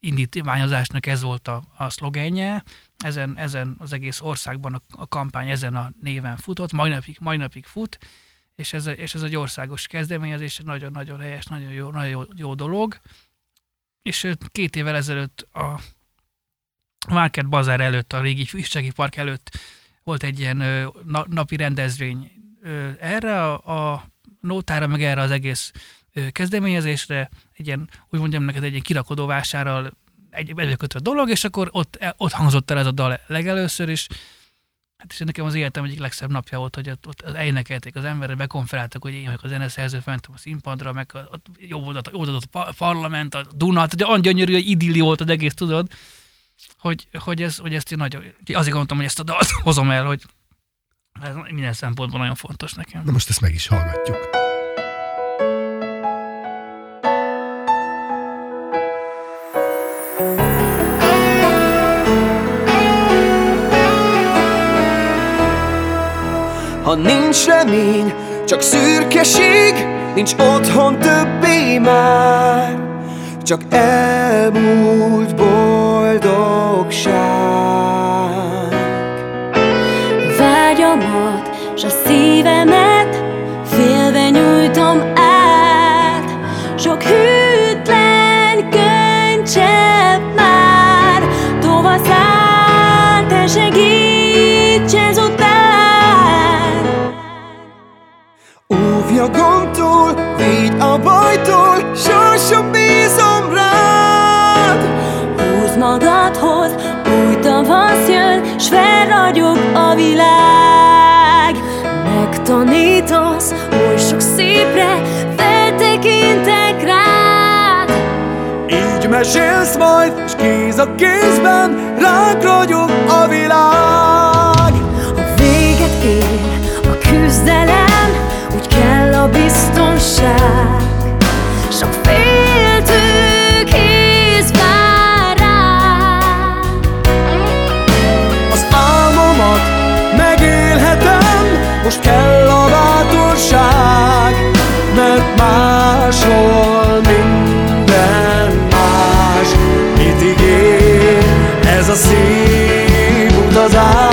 indítványozásnak ez volt a, a szlogenje, ezen, ezen az egész országban a, a kampány ezen a néven futott, mai napig, mai napig fut, és ez, és ez egy országos kezdeményezés, nagyon-nagyon helyes, nagyon jó, nagyon jó, jó dolog. És két évvel ezelőtt a Market Bazár előtt, a régi ifjúsági park előtt volt egy ilyen napi rendezvény. Erre a, a nótára, meg erre az egész kezdeményezésre, egy ilyen, úgy mondjam neked, egy ilyen kirakodó vásárral egy előkötve dolog, és akkor ott, e, ott hangzott el ez a dal legelőször is, Hát és nekem az életem egyik legszebb napja volt, hogy ott, ott elénekelték az emberre, bekonferáltak, hogy én vagyok a zeneszerző, fentem a színpadra, meg ott jó volt, jó volt a parlament, a Dunat, de olyan gyönyörű, hogy idilli volt az egész, tudod hogy, hogy, ez, hogy ezt én nagyon, azért gondoltam, hogy ezt a dalt [LAUGHS] hozom el, hogy ez minden szempontból nagyon fontos nekem. Na most ezt meg is hallgatjuk. Ha nincs remény, csak szürkeség, nincs otthon többé már, csak elmúlt. Boldogság. Vágyamat, s a szívemet félve nyújtom át. Sok hűtlen könycsepp már tova száll, te segíts ezután. Óvj a gondtól, védj a bajtól, sorsom felragyog a világ. Megtanítasz oly sok szépre, feltekintek rád. Így mesélsz majd, s kéz a kézben, ránk ragyog a világ. Ha véget ér a küzdelem, úgy kell a biztonság. Sok féltő a szép utazás?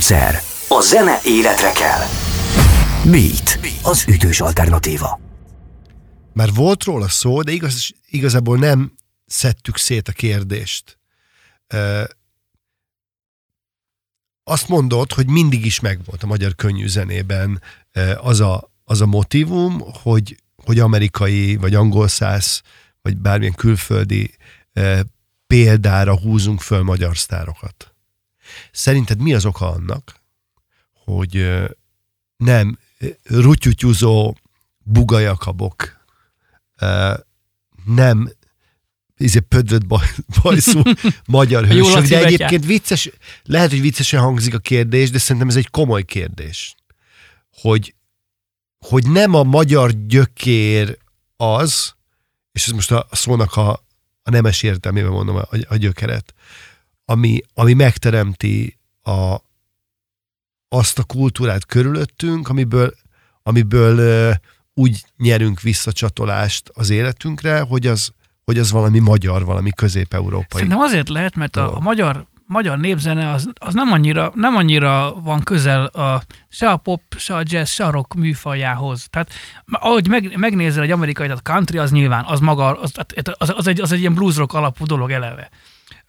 Producer. A zene életre kell. Beat. Az ütős alternatíva. Már volt róla szó, de igaz, igazából nem szedtük szét a kérdést. Ö, azt mondod, hogy mindig is megvolt a magyar könnyű zenében az a, az a motivum, hogy, hogy amerikai, vagy angol száz, vagy bármilyen külföldi példára húzunk föl magyar sztárokat. Szerinted mi az oka annak, hogy nem rutyutyuzó bugajakabok nem izé pödröt baj, bajszú [LAUGHS] magyar hősök, de egyébként vicces, lehet, hogy viccesen hangzik a kérdés, de szerintem ez egy komoly kérdés, hogy, hogy nem a magyar gyökér az, és ez most a szónak a, a nemes értelmében mondom a, a gyökeret, ami, ami megteremti a, azt a kultúrát körülöttünk, amiből, amiből úgy nyerünk visszacsatolást az életünkre, hogy az, hogy az valami magyar, valami közép-európai. Szerintem azért lehet, mert a, a magyar, magyar népzene az, az nem, annyira, nem annyira van közel a, se a pop, se a jazz, se a rock műfajához. Tehát ahogy meg, megnézel egy amerikai, tehát country, az nyilván, az maga, az, az, az, egy, az egy ilyen blues rock alapú dolog eleve.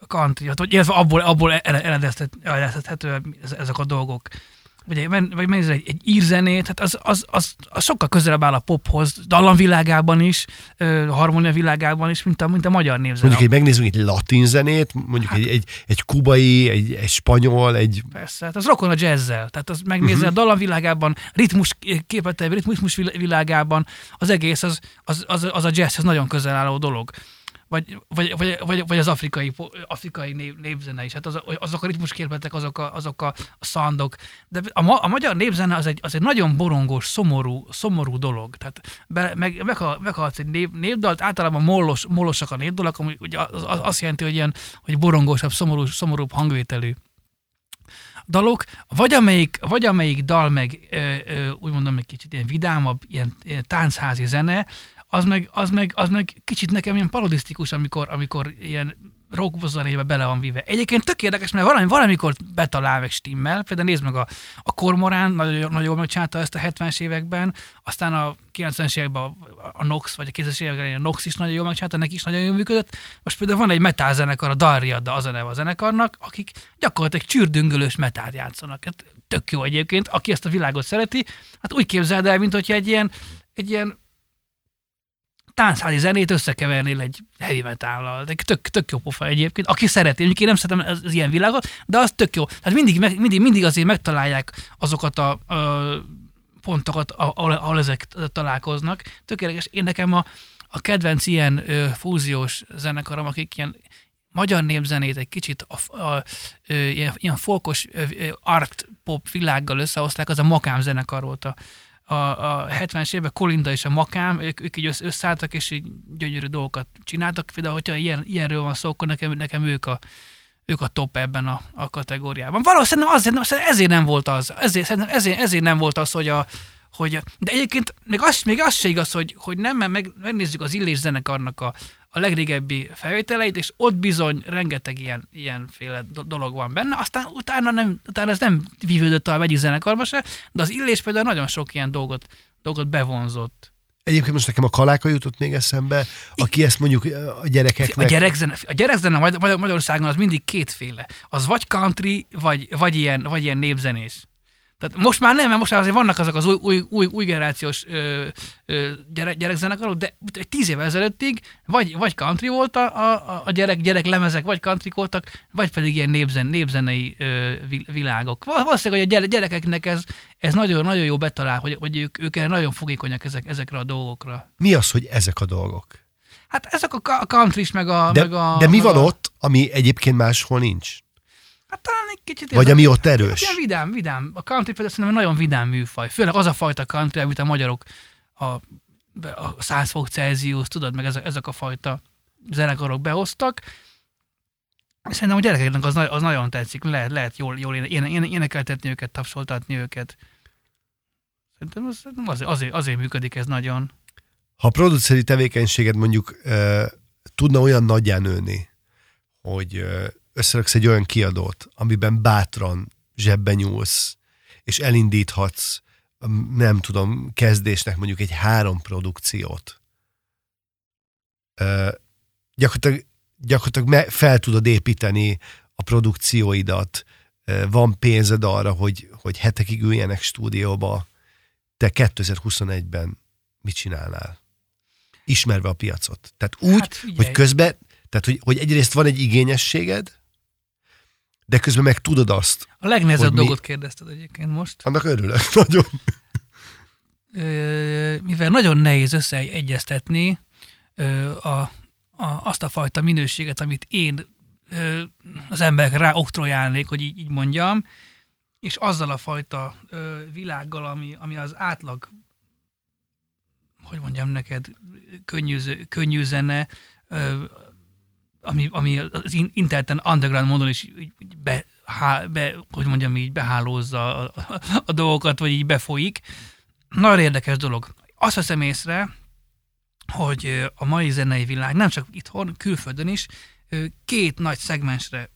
Country, hát, hogy illetve abból, abból eredeztethető ezek a dolgok. Vagy, men- vagy megnézel egy, egy írzenét, hát az, az, az, az, sokkal közelebb áll a pophoz, dallamvilágában is, harmónia világában is, mint a, mint a magyar népzene. Mondjuk, hogy megnézzünk egy latin zenét, mondjuk egy, egy, egy kubai, egy, egy spanyol, egy... Persze, hát az rokon a jazzzel. Tehát az megnézi uh-huh. a dallamvilágában, ritmus képete, ritmus világában, az egész az, az, az, az a jazzhez nagyon közel álló dolog. Vagy, vagy, vagy, vagy, vagy az afrikai, afrikai nép, népzene is. Hát az, azok a ritmuskérletek, azok a, azok a, szandok. De a, ma, a magyar népzene az egy, az egy nagyon borongos, szomorú, szomorú dolog. Tehát be, meg, meghal, meghallgatsz egy nép, népdalt, általában mollos, mollosak a népdalak, ami ugye az, az, azt jelenti, hogy ilyen, hogy borongosabb, szomorú, szomorúbb hangvételű. dalok, vagy amelyik, vagy amelyik dal meg ö, ö, úgy mondom, egy kicsit ilyen vidámabb, ilyen, ilyen táncházi zene, az meg, az, meg, az meg kicsit nekem ilyen parodisztikus, amikor, amikor ilyen rockbozarébe bele van vive. Egyébként tök érdekes, mert valami, valamikor betalál meg stimmel, például nézd meg a, a Kormorán, nagyon, nagyon megcsinálta ezt a 70-es években, aztán a 90-es években a, a Nox, vagy a 2000-es években a Nox is nagyon jól megcsinálta, neki is nagyon jól működött. Most például van egy metal zenekar, a Darriada az a neve a zenekarnak, akik gyakorlatilag csürdüngölős metált játszanak. Hát tök jó egyébként, aki ezt a világot szereti, hát úgy képzeld el, mint hogyha egy ilyen, egy ilyen táncházi zenét összekevernél egy heavy. De tök, tök jó pofa egyébként. Aki szereti, mondjuk én nem szeretem az, az ilyen világot, de az tök jó. Tehát mindig, mindig, mindig azért megtalálják azokat a, a pontokat, ahol, ahol ezek találkoznak. Tök érdekes. Én nekem a, a kedvenc ilyen ö, fúziós zenekarom, akik ilyen magyar népzenét egy kicsit a, a, ö, ilyen, folkos art pop világgal összehozták, az a Makám zenekar volt a, a, a 70-es években Kolinda és a Makám, ők, ők így össz- összeálltak, és így gyönyörű dolgokat csináltak. Például, hogyha ilyen, ilyenről van szó, akkor nekem, nekem ők a, ők a top ebben a, a kategóriában. Valószínűleg azért, szerintem ezért nem volt az. Ezért, ezért, ezért nem volt az, hogy a, hogy, de egyébként még az, még az se igaz, hogy, hogy nem, mert meg, megnézzük az Illés zenekarnak a, a legrégebbi felvételeit, és ott bizony rengeteg ilyen, ilyenféle do- dolog van benne, aztán utána, nem, utána ez nem vívődött a vegyi zenekarba se, de az Illés például nagyon sok ilyen dolgot, dolgot bevonzott. Egyébként most nekem a kaláka jutott még eszembe, aki ezt mondjuk a gyerekeknek... A gyerekzene, a gyerekzene Magyar- Magyar- Magyarországon az mindig kétféle. Az vagy country, vagy, vagy, ilyen, vagy ilyen népzenés. Tehát most már nem, mert most már azért vannak azok az új, új, új, új generációs ö, ö, gyerek, gyerekzenekarok, de egy tíz évvel ezelőttig vagy, vagy country volt a, a, a gyerek, gyerek lemezek, vagy country voltak, vagy pedig ilyen népzen, népzenei ö, vi- világok. Val- Valószínűleg, hogy a gyere- gyerekeknek ez, ez nagyon, nagyon jó betalál, hogy, hogy ők, ők erre nagyon fogékonyak ezek, ezekre a dolgokra. Mi az, hogy ezek a dolgok? Hát ezek a country meg a... De, meg a de mi meg van a, ott, ami egyébként máshol nincs? Hát talán egy kicsit... Vagy ami ott erős? Ilyen vidám, vidám. A country például szerintem nagyon vidám műfaj. Főleg az a fajta country, amit a magyarok a, a 100 fok Celsius, tudod, meg ezek, ezek a fajta zenekarok behoztak. Szerintem a gyerekeknek az, az nagyon tetszik. Lehet, lehet jól, jól éne, éne, éne, énekeltetni őket, tapsoltatni őket. Szerintem az, azért, azért, azért működik ez nagyon. Ha a produceri tevékenységed mondjuk ö, tudna olyan nagyjá nőni, hogy ö, összeraksz egy olyan kiadót, amiben bátran zsebben nyúlsz, és elindíthatsz, m, nem tudom, kezdésnek mondjuk egy három produkciót. Ö, gyakorlatilag, gyakorlatilag me, fel tudod építeni a produkcióidat, ö, van pénzed arra, hogy, hogy hetekig üljenek stúdióba, te 2021-ben mit csinálnál? Ismerve a piacot. Tehát úgy, Hát hát, figyelj. hogy közben, tehát hogy, hogy egyrészt van egy igényességed, de közben meg tudod azt. A legnehezebb Hogy mi- dolgot kérdezted egyébként most. Annak örülök [LAUGHS] nagyon. mivel nagyon nehéz összeegyeztetni a, a, azt a fajta minőséget, amit én az emberek rá oktrojálnék, hogy így, így mondjam, és azzal a fajta világgal, ami, ami az átlag, hogy mondjam neked, könnyű, könnyű zene, ami, ami az in- interneten underground módon is be, há, be, hogy mondjam így, behálózza a, a, a dolgokat, vagy így befolyik. Nagyon érdekes dolog. Azt veszem észre, hogy a mai zenei világ nem csak itthon, külföldön is két nagy szegmensre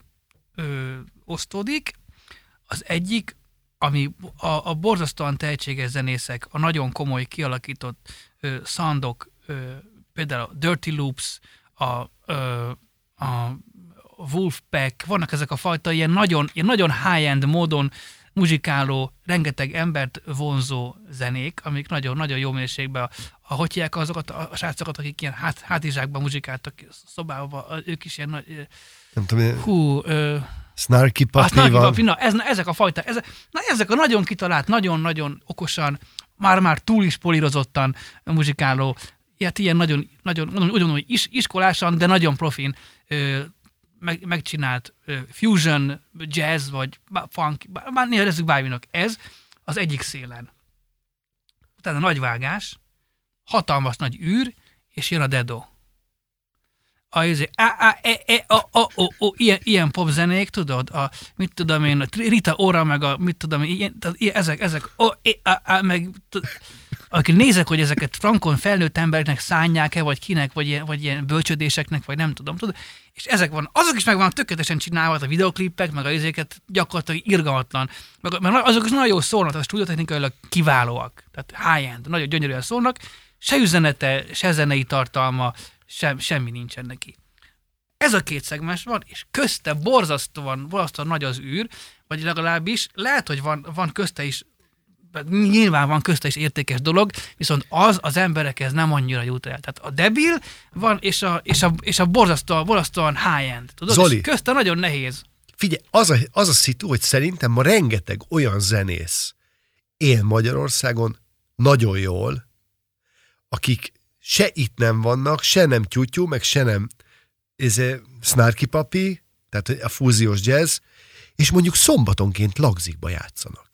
ö, osztódik. Az egyik, ami a, a borzasztóan tehetséges zenészek, a nagyon komoly kialakított ö, soundok, ö, például a Dirty Loops, a, ö, a Wolfpack, vannak ezek a fajta ilyen nagyon, ilyen nagyon high-end módon muzsikáló, rengeteg embert vonzó zenék, amik nagyon-nagyon jó minőségben, a, a, hogy hívják azokat a, a srácokat, akik ilyen hát, hátizsákban muzsikáltak szobába, ők is ilyen nagy, Nem tudom, hú, ö, snarky papi van. na, ez, na, ezek a fajta, ezek, na, ezek a nagyon kitalált, nagyon-nagyon okosan, már-már túl is polírozottan muzsikáló, ilyet ilyen nagyon, nagyon, nagyon hogy is, iskolásan, de nagyon profin meg, megcsinált fusion, jazz, vagy funk, már nevezzük bárminak. Ez az egyik szélen. Utána nagy vágás, hatalmas nagy űr, és jön a dedo. a, a, a, e, e, a, a, o, o, ilyen, ilyen popzenék, tudod, a, mit tudom én, a Rita Ora, meg a, mit tudom én, ilyen, tehát ezek, ezek, o, e, a, a, meg, aki nézek, hogy ezeket frankon felnőtt embereknek szánják-e, vagy kinek, vagy ilyen, vagy ilyen bölcsödéseknek, vagy nem tudom, tudod, és ezek van, azok is meg van tökéletesen csinálva, a videoklipek, meg a izéket gyakorlatilag irgalmatlan, meg, meg azok is nagyon jól szólnak, a stúdiótechnikailag kiválóak, tehát high-end, nagyon gyönyörűen szólnak, se üzenete, se zenei tartalma, sem, semmi nincsen neki. Ez a két szegmens van, és közte borzasztóan, borzasztóan nagy az űr, vagy legalábbis lehet, hogy van, van közte is nyilván van közte is értékes dolog, viszont az az emberekhez nem annyira jut el. Tehát a debil van, és a, és a, és a borzasztóan, borzasztóan high-end. Tudod? Zoli. És közte nagyon nehéz. Figyelj, az a, az a szitu, hogy szerintem ma rengeteg olyan zenész él Magyarországon nagyon jól, akik se itt nem vannak, se nem tyútyú, meg se nem ez snarky papi, tehát a fúziós jazz, és mondjuk szombatonként lagzikba játszanak.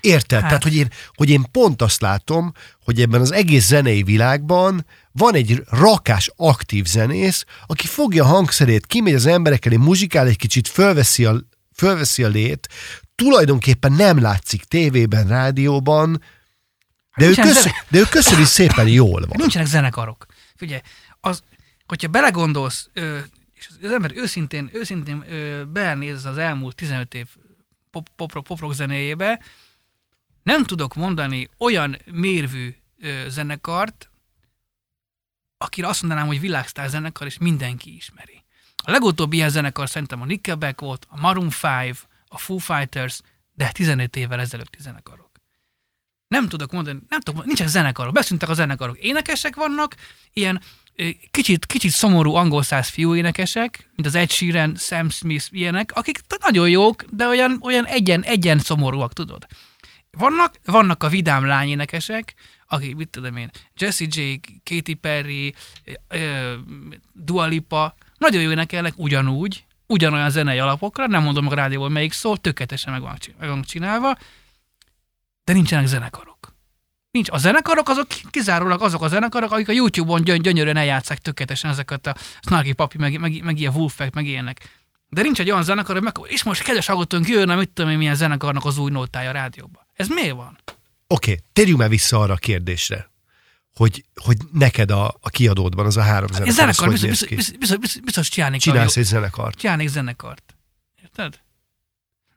Érted? Hát. Tehát, hogy én, hogy én pont azt látom, hogy ebben az egész zenei világban van egy rakás aktív zenész, aki fogja a hangszerét, kimegy az emberek elé, muzsikál egy kicsit, fölveszi a, fölveszi a lét, tulajdonképpen nem látszik tévében, rádióban, de ő, nincsen köszön, zene- de ő köszöni szépen jól van. Nincsenek zenekarok. Figyelj, az, hogyha belegondolsz, ö, és az ember őszintén, őszintén ö, belenéz az elmúlt 15 év pop, pop, pop rock zenéjébe, nem tudok mondani olyan mérvű ö, zenekart, akire azt mondanám, hogy világsztár zenekar, és mindenki ismeri. A legutóbbi ilyen zenekar szerintem a Nickelback volt, a Maroon 5, a Foo Fighters, de 15 évvel ezelőtti zenekarok. Nem tudok mondani, nem tudok, nincsenek zenekarok, beszűntek a zenekarok. Énekesek vannak, ilyen kicsit, kicsit szomorú angol száz fiú énekesek, mint az Ed Sheeran, Sam Smith, ilyenek, akik nagyon jók, de olyan, olyan egyen, egyen szomorúak, tudod. Vannak, vannak a vidám lányénekesek, akik, mit tudom én, Jessie J, Katy Perry, ö, Dua Lipa, nagyon jó énekelnek ugyanúgy, ugyanolyan zenei alapokra, nem mondom a rádióból melyik szól, tökéletesen meg meg van csinálva, de nincsenek zenekarok. Nincs. A zenekarok azok kizárólag azok a zenekarok, akik a YouTube-on gyöny- gyönyörűen eljátszák tökéletesen ezeket a Snarky Papi, meg, meg, meg ilyen Wolfpack, meg ilyenek. De nincs egy olyan zenekar, hogy meg, és most kedves hallgatónk jön, mit tudom én, milyen zenekarnak az új nótája a rádióban. Ez miért van? Oké, okay, térjünk már vissza arra a kérdésre, hogy, hogy neked a, a kiadódban az a három zenekar, az zenekar, hogy biztos, biztos, biztos, biztos, biztos, biztos csinálnék Csinálsz egy zenekart. csinálnék zenekart. Érted?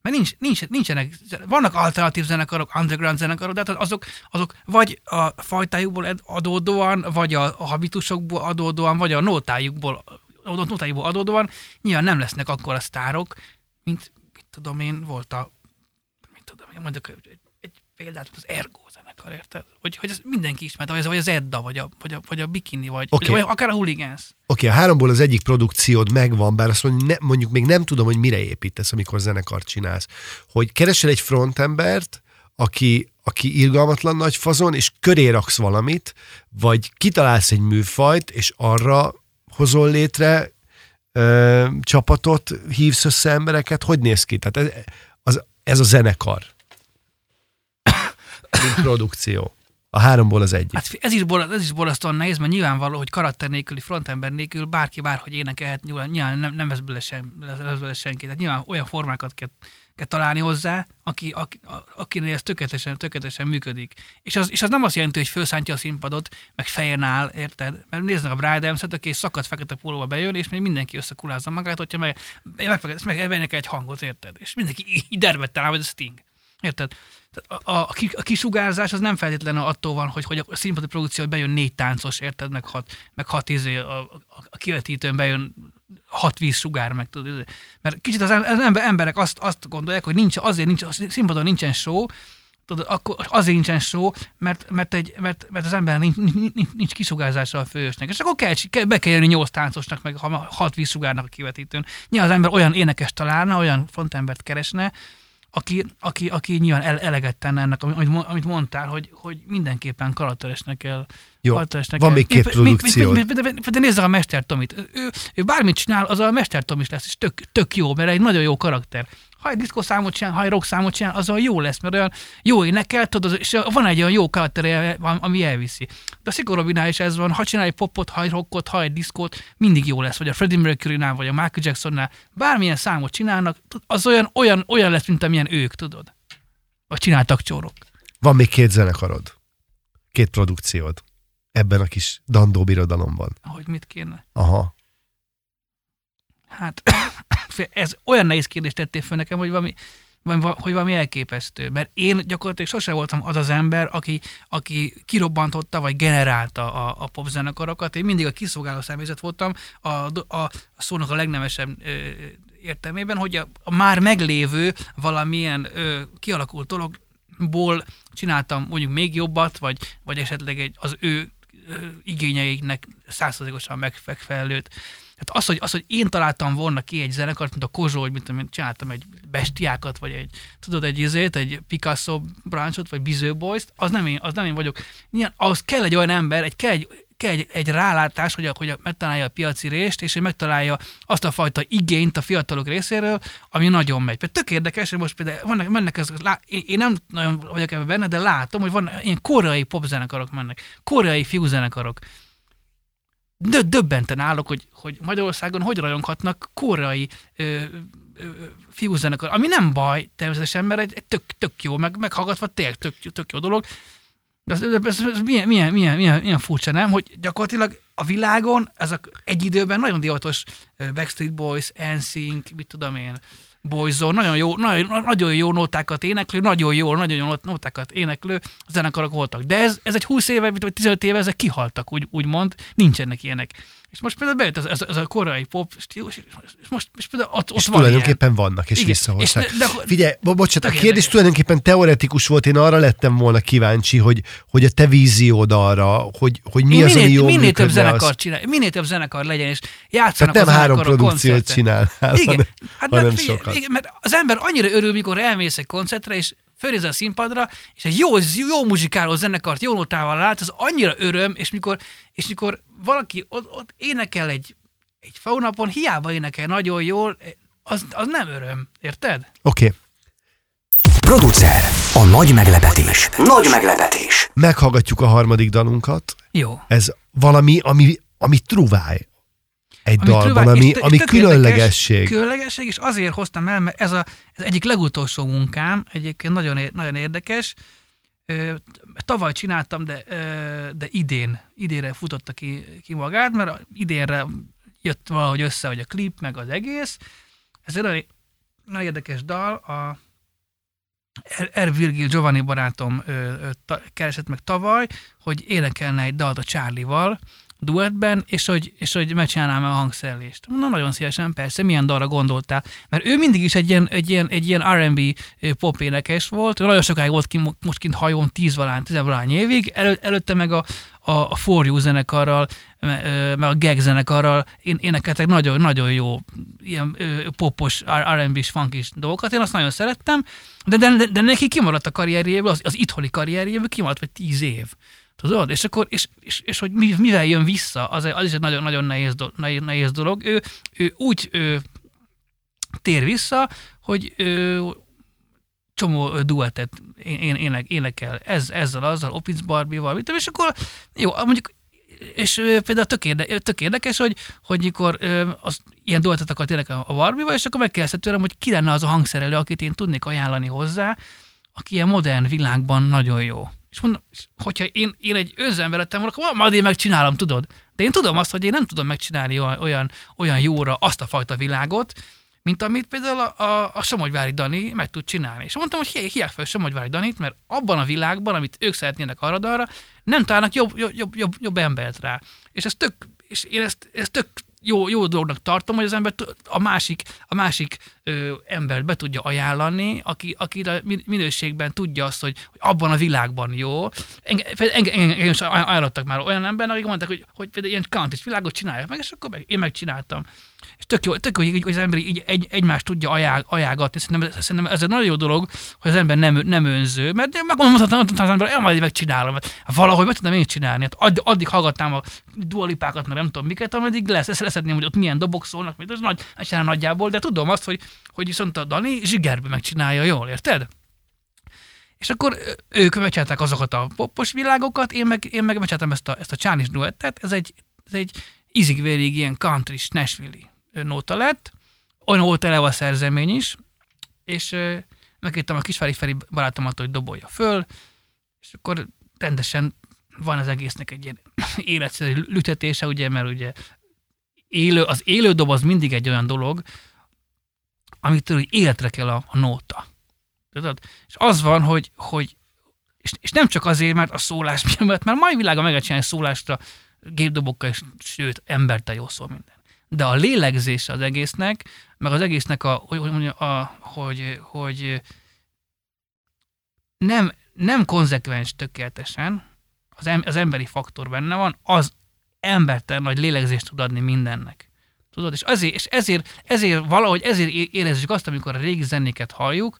Mert nincs, nincs, nincsenek, vannak alternatív zenekarok, underground zenekarok, de hát azok, azok vagy a fajtájukból adódóan, vagy a, habitusokból adódóan, vagy a nótájukból, a nótájukból adódóan nyilván nem lesznek akkor a sztárok, mint, mit tudom én, volt a, mit tudom én, mondjuk egy példát, az Ergo zenekar, érted? Hogy, hogy ez mindenki ismert, vagy ez, vagy az Edda, vagy a, vagy a, vagy a Bikini, vagy, Oké. vagy akár a Hooligans. Oké, a háromból az egyik produkciód megvan, bár azt mondjuk, ne, mondjuk még nem tudom, hogy mire építesz, amikor zenekart csinálsz. Hogy keresel egy frontembert, aki, aki irgalmatlan nagy fazon, és köré raksz valamit, vagy kitalálsz egy műfajt, és arra hozol létre ö, csapatot, hívsz össze embereket, hogy néz ki? Tehát ez, az, ez a zenekar. Mint produkció. A háromból az egyik. Hát ez is, bor, ez is borzasztóan nehéz, mert nyilvánvaló, hogy karakter nélküli frontember nélkül bárki bárhogy énekelhet, nyilván, nyilván nem, nem vesz bele, sem, vesz bele senki. Tehát nyilván olyan formákat kell, kell találni hozzá, aki, aki, akinél ez tökéletesen, tökéletesen működik. És az, és az nem azt jelenti, hogy felszántja a színpadot, meg fejen áll, érted? Mert néznek a Brian Adams-et, aki szakadt fekete pólóba bejön, és még mindenki összekulázza magát, hogyha meg, meg, meg, meg, egy hangot, érted? És mindenki így- dermedten áll, vagy a Sting. Érted? A, a, a, ki- a kisugárzás az nem feltétlenül attól van, hogy, hogy a színpadi produkció hogy bejön négy táncos, érted, meg hat, meg hat izé, a, a, a kivetítőn bejön hat víz sugár, meg tudod, izé. mert kicsit az, em- az ember- emberek azt, azt gondolják, hogy nincs, azért nincs, a színpadon nincsen show, tudod, akkor azért nincsen show, mert, mert, egy, mert, mert az ember nincs, nincs, nincs, kisugárzása a főösnek. És akkor kell, kell, be kell jönni nyolc táncosnak, meg ha- hat vízsugárnak a kivetítőn. Nyilván az ember olyan énekes találna, olyan frontembert keresne, aki, aki, aki nyilván ele- eleget tenne ennek, amit, amit mondtál, hogy, hogy mindenképpen karakteresnek kell. Jó, karakteresnek van kell. még két produkciód. mi- mi- mi- De nézd a Mester Tomit. Ő, ő bármit csinál, az a Mester Tom is lesz, és tök, tök jó, mert egy nagyon jó karakter. Ha egy diszkó számot csinál, ha egy rock számot csinál, az olyan jó lesz, mert olyan jó énekel, tudod, és van egy olyan jó karaktere, ami elviszi. De a Szigor Robinál is ez van, ha csinál egy popot, ha egy rockot, ha egy diszkót, mindig jó lesz, vagy a Freddie Mercury-nál, vagy a Michael Jacksonnál, bármilyen számot csinálnak, az olyan, olyan, olyan lesz, mint amilyen ők, tudod. Vagy csináltak csórok. Van még két zenekarod. Két produkciód. Ebben a kis dandó birodalomban. Hogy mit kéne? Aha. Hát, [COUGHS] ez olyan nehéz kérdést tettél föl nekem, hogy valami, hogy valami elképesztő. Mert én gyakorlatilag sose voltam az az ember, aki, aki kirobbantotta vagy generálta a, a popzenekarokat. Én mindig a kiszolgáló személyzet voltam a, a, a szónak a legnemesebb ö, értelmében, hogy a, a már meglévő valamilyen ö, kialakult dologból csináltam mondjuk még jobbat, vagy, vagy esetleg egy, az ő igényeiknek százszerzékosan megfelelőt. Tehát az hogy, az, hogy én találtam volna ki egy zenekart, mint a Kozsó, hogy mint amit csináltam egy bestiákat, vagy egy, tudod, egy izét, egy Picasso branchot, vagy Biző Boys-t, az nem én, az nem én vagyok. Nyilván, ahhoz kell egy olyan ember, egy, kell egy, kell egy, egy rálátás, hogy, hogy megtalálja a piaci részt, és hogy megtalálja azt a fajta igényt a fiatalok részéről, ami nagyon megy. Például tök érdekes, hogy most például vannak, mennek ez, lá, én, nem nagyon vagyok ebben benne, de látom, hogy van ilyen koreai popzenekarok mennek, koreai fiúzenekarok. Dö- döbbenten állok, hogy, hogy Magyarországon hogy rajonghatnak koreai ö, fiúzenekar, ami nem baj természetesen, mert egy, egy tök, tök jó, meg, meghallgatva tényleg tök, tök jó dolog, de ez, ez, ez, milyen, milyen, milyen, milyen, milyen furcsa, nem? Hogy gyakorlatilag a világon ezek egy időben nagyon divatos Backstreet Boys, NSYNC, mit tudom én, Boyzone, nagyon jó, nagyon, nagyon jó nótákat éneklő, nagyon jó, nagyon jó nótákat éneklő zenekarok voltak. De ez, ez egy 20 éve, vagy 15 éve ezek kihaltak, úgy, úgymond, nincsenek ilyenek. És most például bejött ez, ez, ez a korai pop stílus, és most, és például ott, ott És van ilyen. tulajdonképpen vannak, és Igen. visszahozták. És de- de- Figyelj, bo- bocsánat, a kérdés érdekes. tulajdonképpen teoretikus volt, én arra lettem volna kíváncsi, hogy, hogy a te víziód arra, hogy, hogy mi Én az, minél, ami jól minél több zenekar az- csinál, minél több zenekar legyen, és játszanak Tehát nem a három produkciót csinálnál, Igen, hanem, hát hanem mert, sokat. igen, mert az ember annyira örül, mikor elmész egy koncertre, és fölnéz a színpadra, és egy jó, jó muzsikáló zenekart jó notával lát, az annyira öröm, és mikor, és mikor valaki ott, ott énekel egy, egy faunapon, hiába énekel nagyon jól, az, az nem öröm, érted? Oké, okay. Producer. A nagy meglepetés. Nagy meglepetés. meghallgatjuk a harmadik dalunkat. Jó. Ez valami, ami, ami truváj egy Ami dalban, trüvák, ami, ami különlegesség. Érdekes, különlegesség, és azért hoztam el, mert ez, a, ez egyik legutolsó munkám, egyébként nagyon, nagyon érdekes. Tavaly csináltam, de, de idén, idénre futotta ki, ki magát, mert idénre jött valahogy össze, hogy a klip, meg az egész. Ez egy nagyon, nagyon érdekes dal, a R. Virgil Giovanni barátom ta, keresett meg tavaly, hogy énekelne egy dalt a Charlie-val, duettben, és hogy, és hogy megcsinálnám a hangszerelést. Na, nagyon szívesen, persze, milyen dalra gondoltál. Mert ő mindig is egy ilyen, egy ilyen, egy ilyen R&B pop énekes volt, nagyon sokáig volt ki, most kint hajón 10 valány, 10 valány évig, Elő, előtte meg a, a, a For You zenekarral, meg a Gag zenekarral én énekeltek nagyon, nagyon jó ilyen popos, R&B-s, funkis dolgokat, én azt nagyon szerettem, de, de, de, de neki kimaradt a karrierjéből, az, az itthoni karrierjéből kimaradt vagy 10 év. Tudod? És akkor, és, és, és hogy mi- mivel jön vissza, az, az is egy nagyon, nagyon nehéz, do, nehéz, dolog. Ő, ő úgy ő, tér vissza, hogy ő, csomó duettet én, én, ének, énekel ez, ezzel, azzal, Opitz Barbie-val, és akkor jó, mondjuk és például tök, érde, tök érdekes, hogy, hogy mikor az, ilyen duettet akart énekelni a Barbie-val, és akkor megkérdezte tőlem, hogy ki lenne az a hangszerelő, akit én tudnék ajánlani hozzá, aki ilyen modern világban nagyon jó. És mondom, hogyha én, én egy önzember lettem volna, akkor majd én megcsinálom, tudod. De én tudom azt, hogy én nem tudom megcsinálni olyan, olyan, jóra azt a fajta világot, mint amit például a, a, a Somogyvári Dani meg tud csinálni. És mondtam, hogy hi- hívják fel Somogyvári Danit, mert abban a világban, amit ők szeretnének arra dalra, nem találnak jobb, jobb, jobb, jobb, embert rá. És ez tök, és én ezt, ezt tök jó, jó dolognak tartom, hogy az ember a másik, a másik ö, embert be tudja ajánlani, aki, aki a min- minőségben tudja azt, hogy, hogy abban a világban jó. Engem, engem, engem, is ajánlottak már olyan embernek, akik mondták, hogy, hogy például ilyen country világot csinálják meg, és akkor meg, én megcsináltam. És tök jó, tök jó hogy az ember így egy, egymást tudja ajánl, ajánlgatni. Szerintem, szerintem ez egy nagyon jó dolog, hogy az ember nem, nem önző, mert megmondhatom az ember, én majd megcsinálom, mert valahogy meg tudnám én csinálni. Hát addig, addig hallgatnám a dualipákat, meg nem tudom miket, ameddig lesz, ezt leszedném, hogy ott milyen dobok szólnak, mint az nagy, csinál nagyjából, de tudom azt, hogy hogy viszont a Dani zsigerbe megcsinálja jól, érted? És akkor ők megcsinálták azokat a popos világokat, én meg, én meg megcsináltam ezt a, ezt a csánis duettet, ez egy, ez egy izigvérig ilyen country Nashville nóta lett, olyan volt eleve a szerzemény is, és megkértem a kisvári Feri barátomat, hogy dobolja föl, és akkor rendesen van az egésznek egy ilyen [COUGHS] életszerű lütetése, ugye, mert ugye élő, az élő dob az mindig egy olyan dolog, amitől úgy életre kell a, a nóta. Tudod? És az van, hogy, hogy és, és, nem csak azért, mert a szólás miatt, mert mai világon meg csinálni szólásra gépdobokkal, és sőt, embertel jó szól minden. De a lélegzése az egésznek, meg az egésznek a, hogy, hogy, a, hogy, hogy nem, nem konzekvens tökéletesen, az, em, az emberi faktor benne van, az embertelen nagy lélegzést tud adni mindennek. Tudod, és, azért, és ezért, ezért valahogy ezért érezzük azt, amikor a régi zenéket halljuk,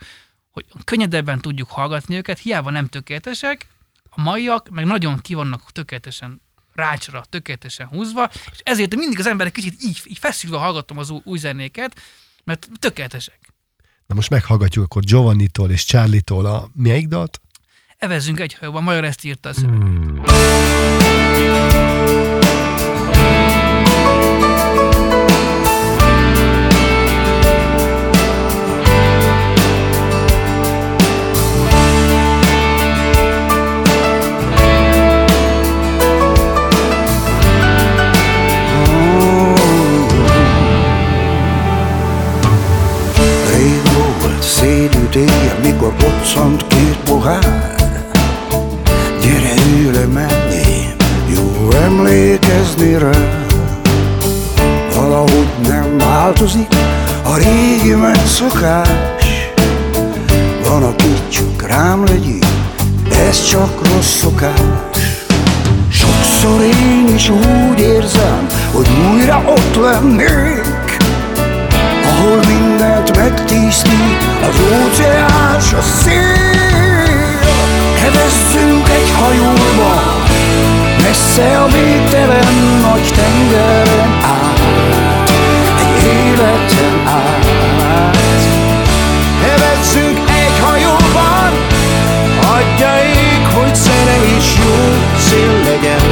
hogy könnyedebben tudjuk hallgatni őket, hiába nem tökéletesek, a maiak meg nagyon ki vannak tökéletesen rácsra, tökéletesen húzva, és ezért mindig az emberek kicsit így, így feszülve hallgatom az új, új zenéket, mert tökéletesek. Na most meghallgatjuk akkor Giovanni-tól és Charlie-tól a melyik dalt? Evezzünk egy hajóban, Major ezt írta a szöveg. Hmm. Szédült éjjel, mikor boccant két pohár. Gyere ülj le mellém, jó emlékezni rá. Valahogy nem változik a régi megszokás. Van, aki csak rám legyik, ez csak rossz szokás. Sokszor én is úgy érzem, hogy újra ott lennék ahol mindent megtisztít az óceán s a szél. Hevezzünk egy hajóba, messze a végtelen nagy tengeren át, egy életen át. Hevezzünk egy hajóban, adja ég, hogy zene is jó szél legyen.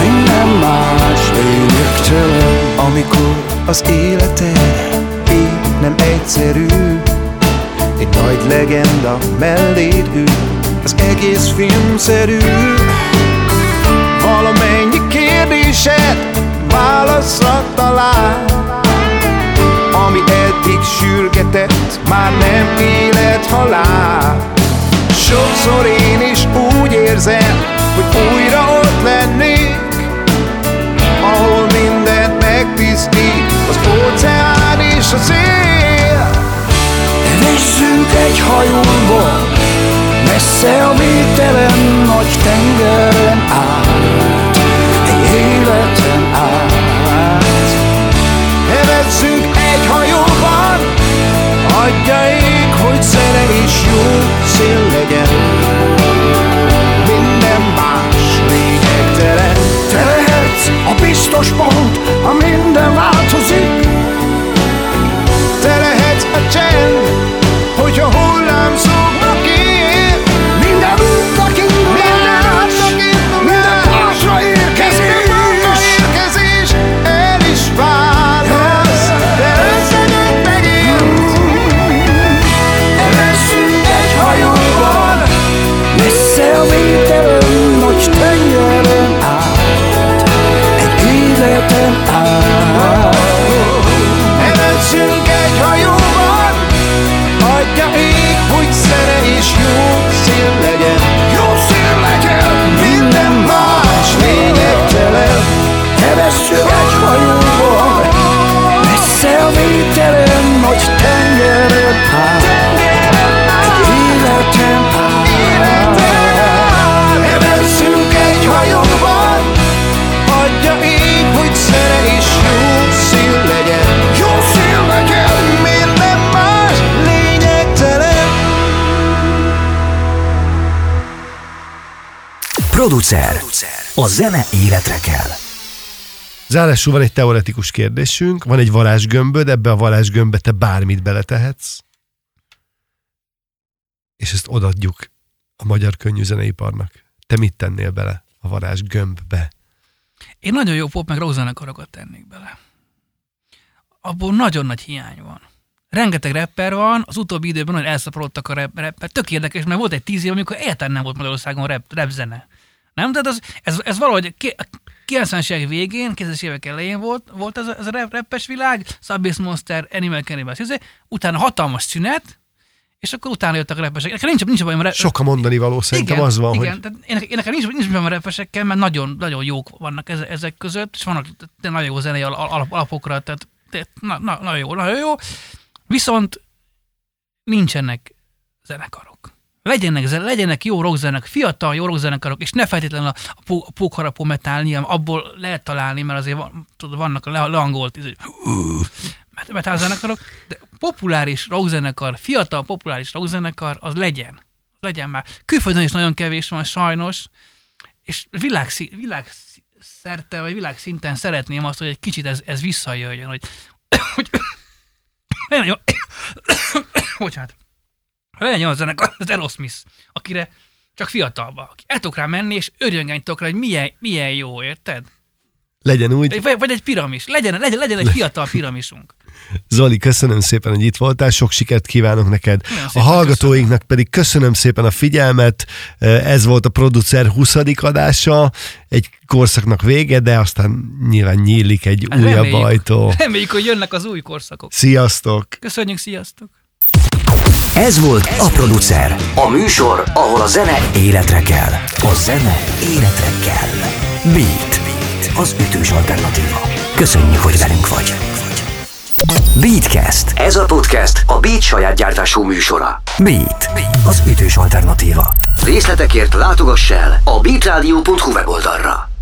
Minden más lényegtelen, Amikor az életed így nem egyszerű. Egy nagy legenda melléd ül Az egész filmszerű Valamennyi kérdésed válaszra talál Ami eddig sürgetett, már nem élet halál Sokszor én is úgy érzem, hogy újra a szél. Hevezzünk egy hajóba, messze a végtelen nagy tengeren át, egy életen át. Hevezzünk egy hajóban, adja ég, hogy zene is jó szél legyen. Minden más lényegtelen. Te lehetsz a biztos pont, ha minden Producer. A zene életre kell. Zárásul van egy teoretikus kérdésünk, van egy varázsgömböd, ebbe a varázsgömbbe te bármit beletehetsz, és ezt odaadjuk a magyar könnyűzeneiparnak. Te mit tennél bele a varázsgömbbe? Én nagyon jó pop meg rock zenekarokat tennék bele. Abból nagyon nagy hiány van. Rengeteg rapper van, az utóbbi időben nagyon elszaporodtak a rap, rapper. Tök érdekes, mert volt egy tíz év, amikor egyáltalán nem volt Magyarországon rap, rap zene. Nem? Tehát az, ez, ez valahogy ki- a 90-es évek végén, 2000-es évek elején volt, volt ez a, ez a rap, rappes világ, Subbase Monster, Animal Cannibals, izé. utána hatalmas szünet, és akkor utána jöttek a rappesek. Nekem nincs, nincs bajom a rap, Sok a mondani való, szerintem az van, igen, hogy tehát én, én nekem nincs, nincs bajom a repesekkel, mert nagyon, nagyon jók vannak ezek, között, és vannak nagyon jó zenei al- al- alapokra, tehát tehát na, na, nagyon jó, nagyon jó. Viszont nincsenek zenekarok. Legyenek, legyenek jó rockzenek, fiatal jó rockzenekarok, és ne feltétlenül a, a, pó- a pókharapó nyilván abból lehet találni, mert azért van, tudod, vannak a le- lehangolt izé, met- metal zenekarok, de populáris rockzenekar, fiatal populáris rockzenekar, az legyen. Legyen már. Külföldön is nagyon kevés van sajnos, és világszí, világszerte, vagy világszinten szeretném azt, hogy egy kicsit ez, ez visszajöjjön, hogy, [COUGHS] hogy [COUGHS] [COUGHS] bocsánat, legyen a zenekar, az Aerosmith, akire csak fiatalba, aki el tudok rá menni, és örjöngeni tudok rá, hogy milyen, milyen jó, érted? legyen úgy. Vagy, vagy egy piramis, legyen, legyen, legyen egy fiatal piramisunk. [LAUGHS] Zoli, köszönöm szépen, hogy itt voltál, sok sikert kívánok neked. Nagyon A hallgatóinknak pedig köszönöm szépen a figyelmet, ez volt a producer 20. adása, egy korszaknak vége, de aztán nyilván nyílik egy Hát újabb reméljük. ajtó. Reméljük, hogy jönnek az új korszakok. Sziasztok! Köszönjük, sziasztok! Ez volt a producer. A műsor, ahol a zene életre kell. A zene életre kell. Beat. Az ütős alternatíva. Köszönjük, hogy velünk vagy. Beatcast. Ez a podcast a Beat saját gyártású műsora. Beat. Az ütős alternatíva. Részletekért látogass el a beatradio.hu weboldalra.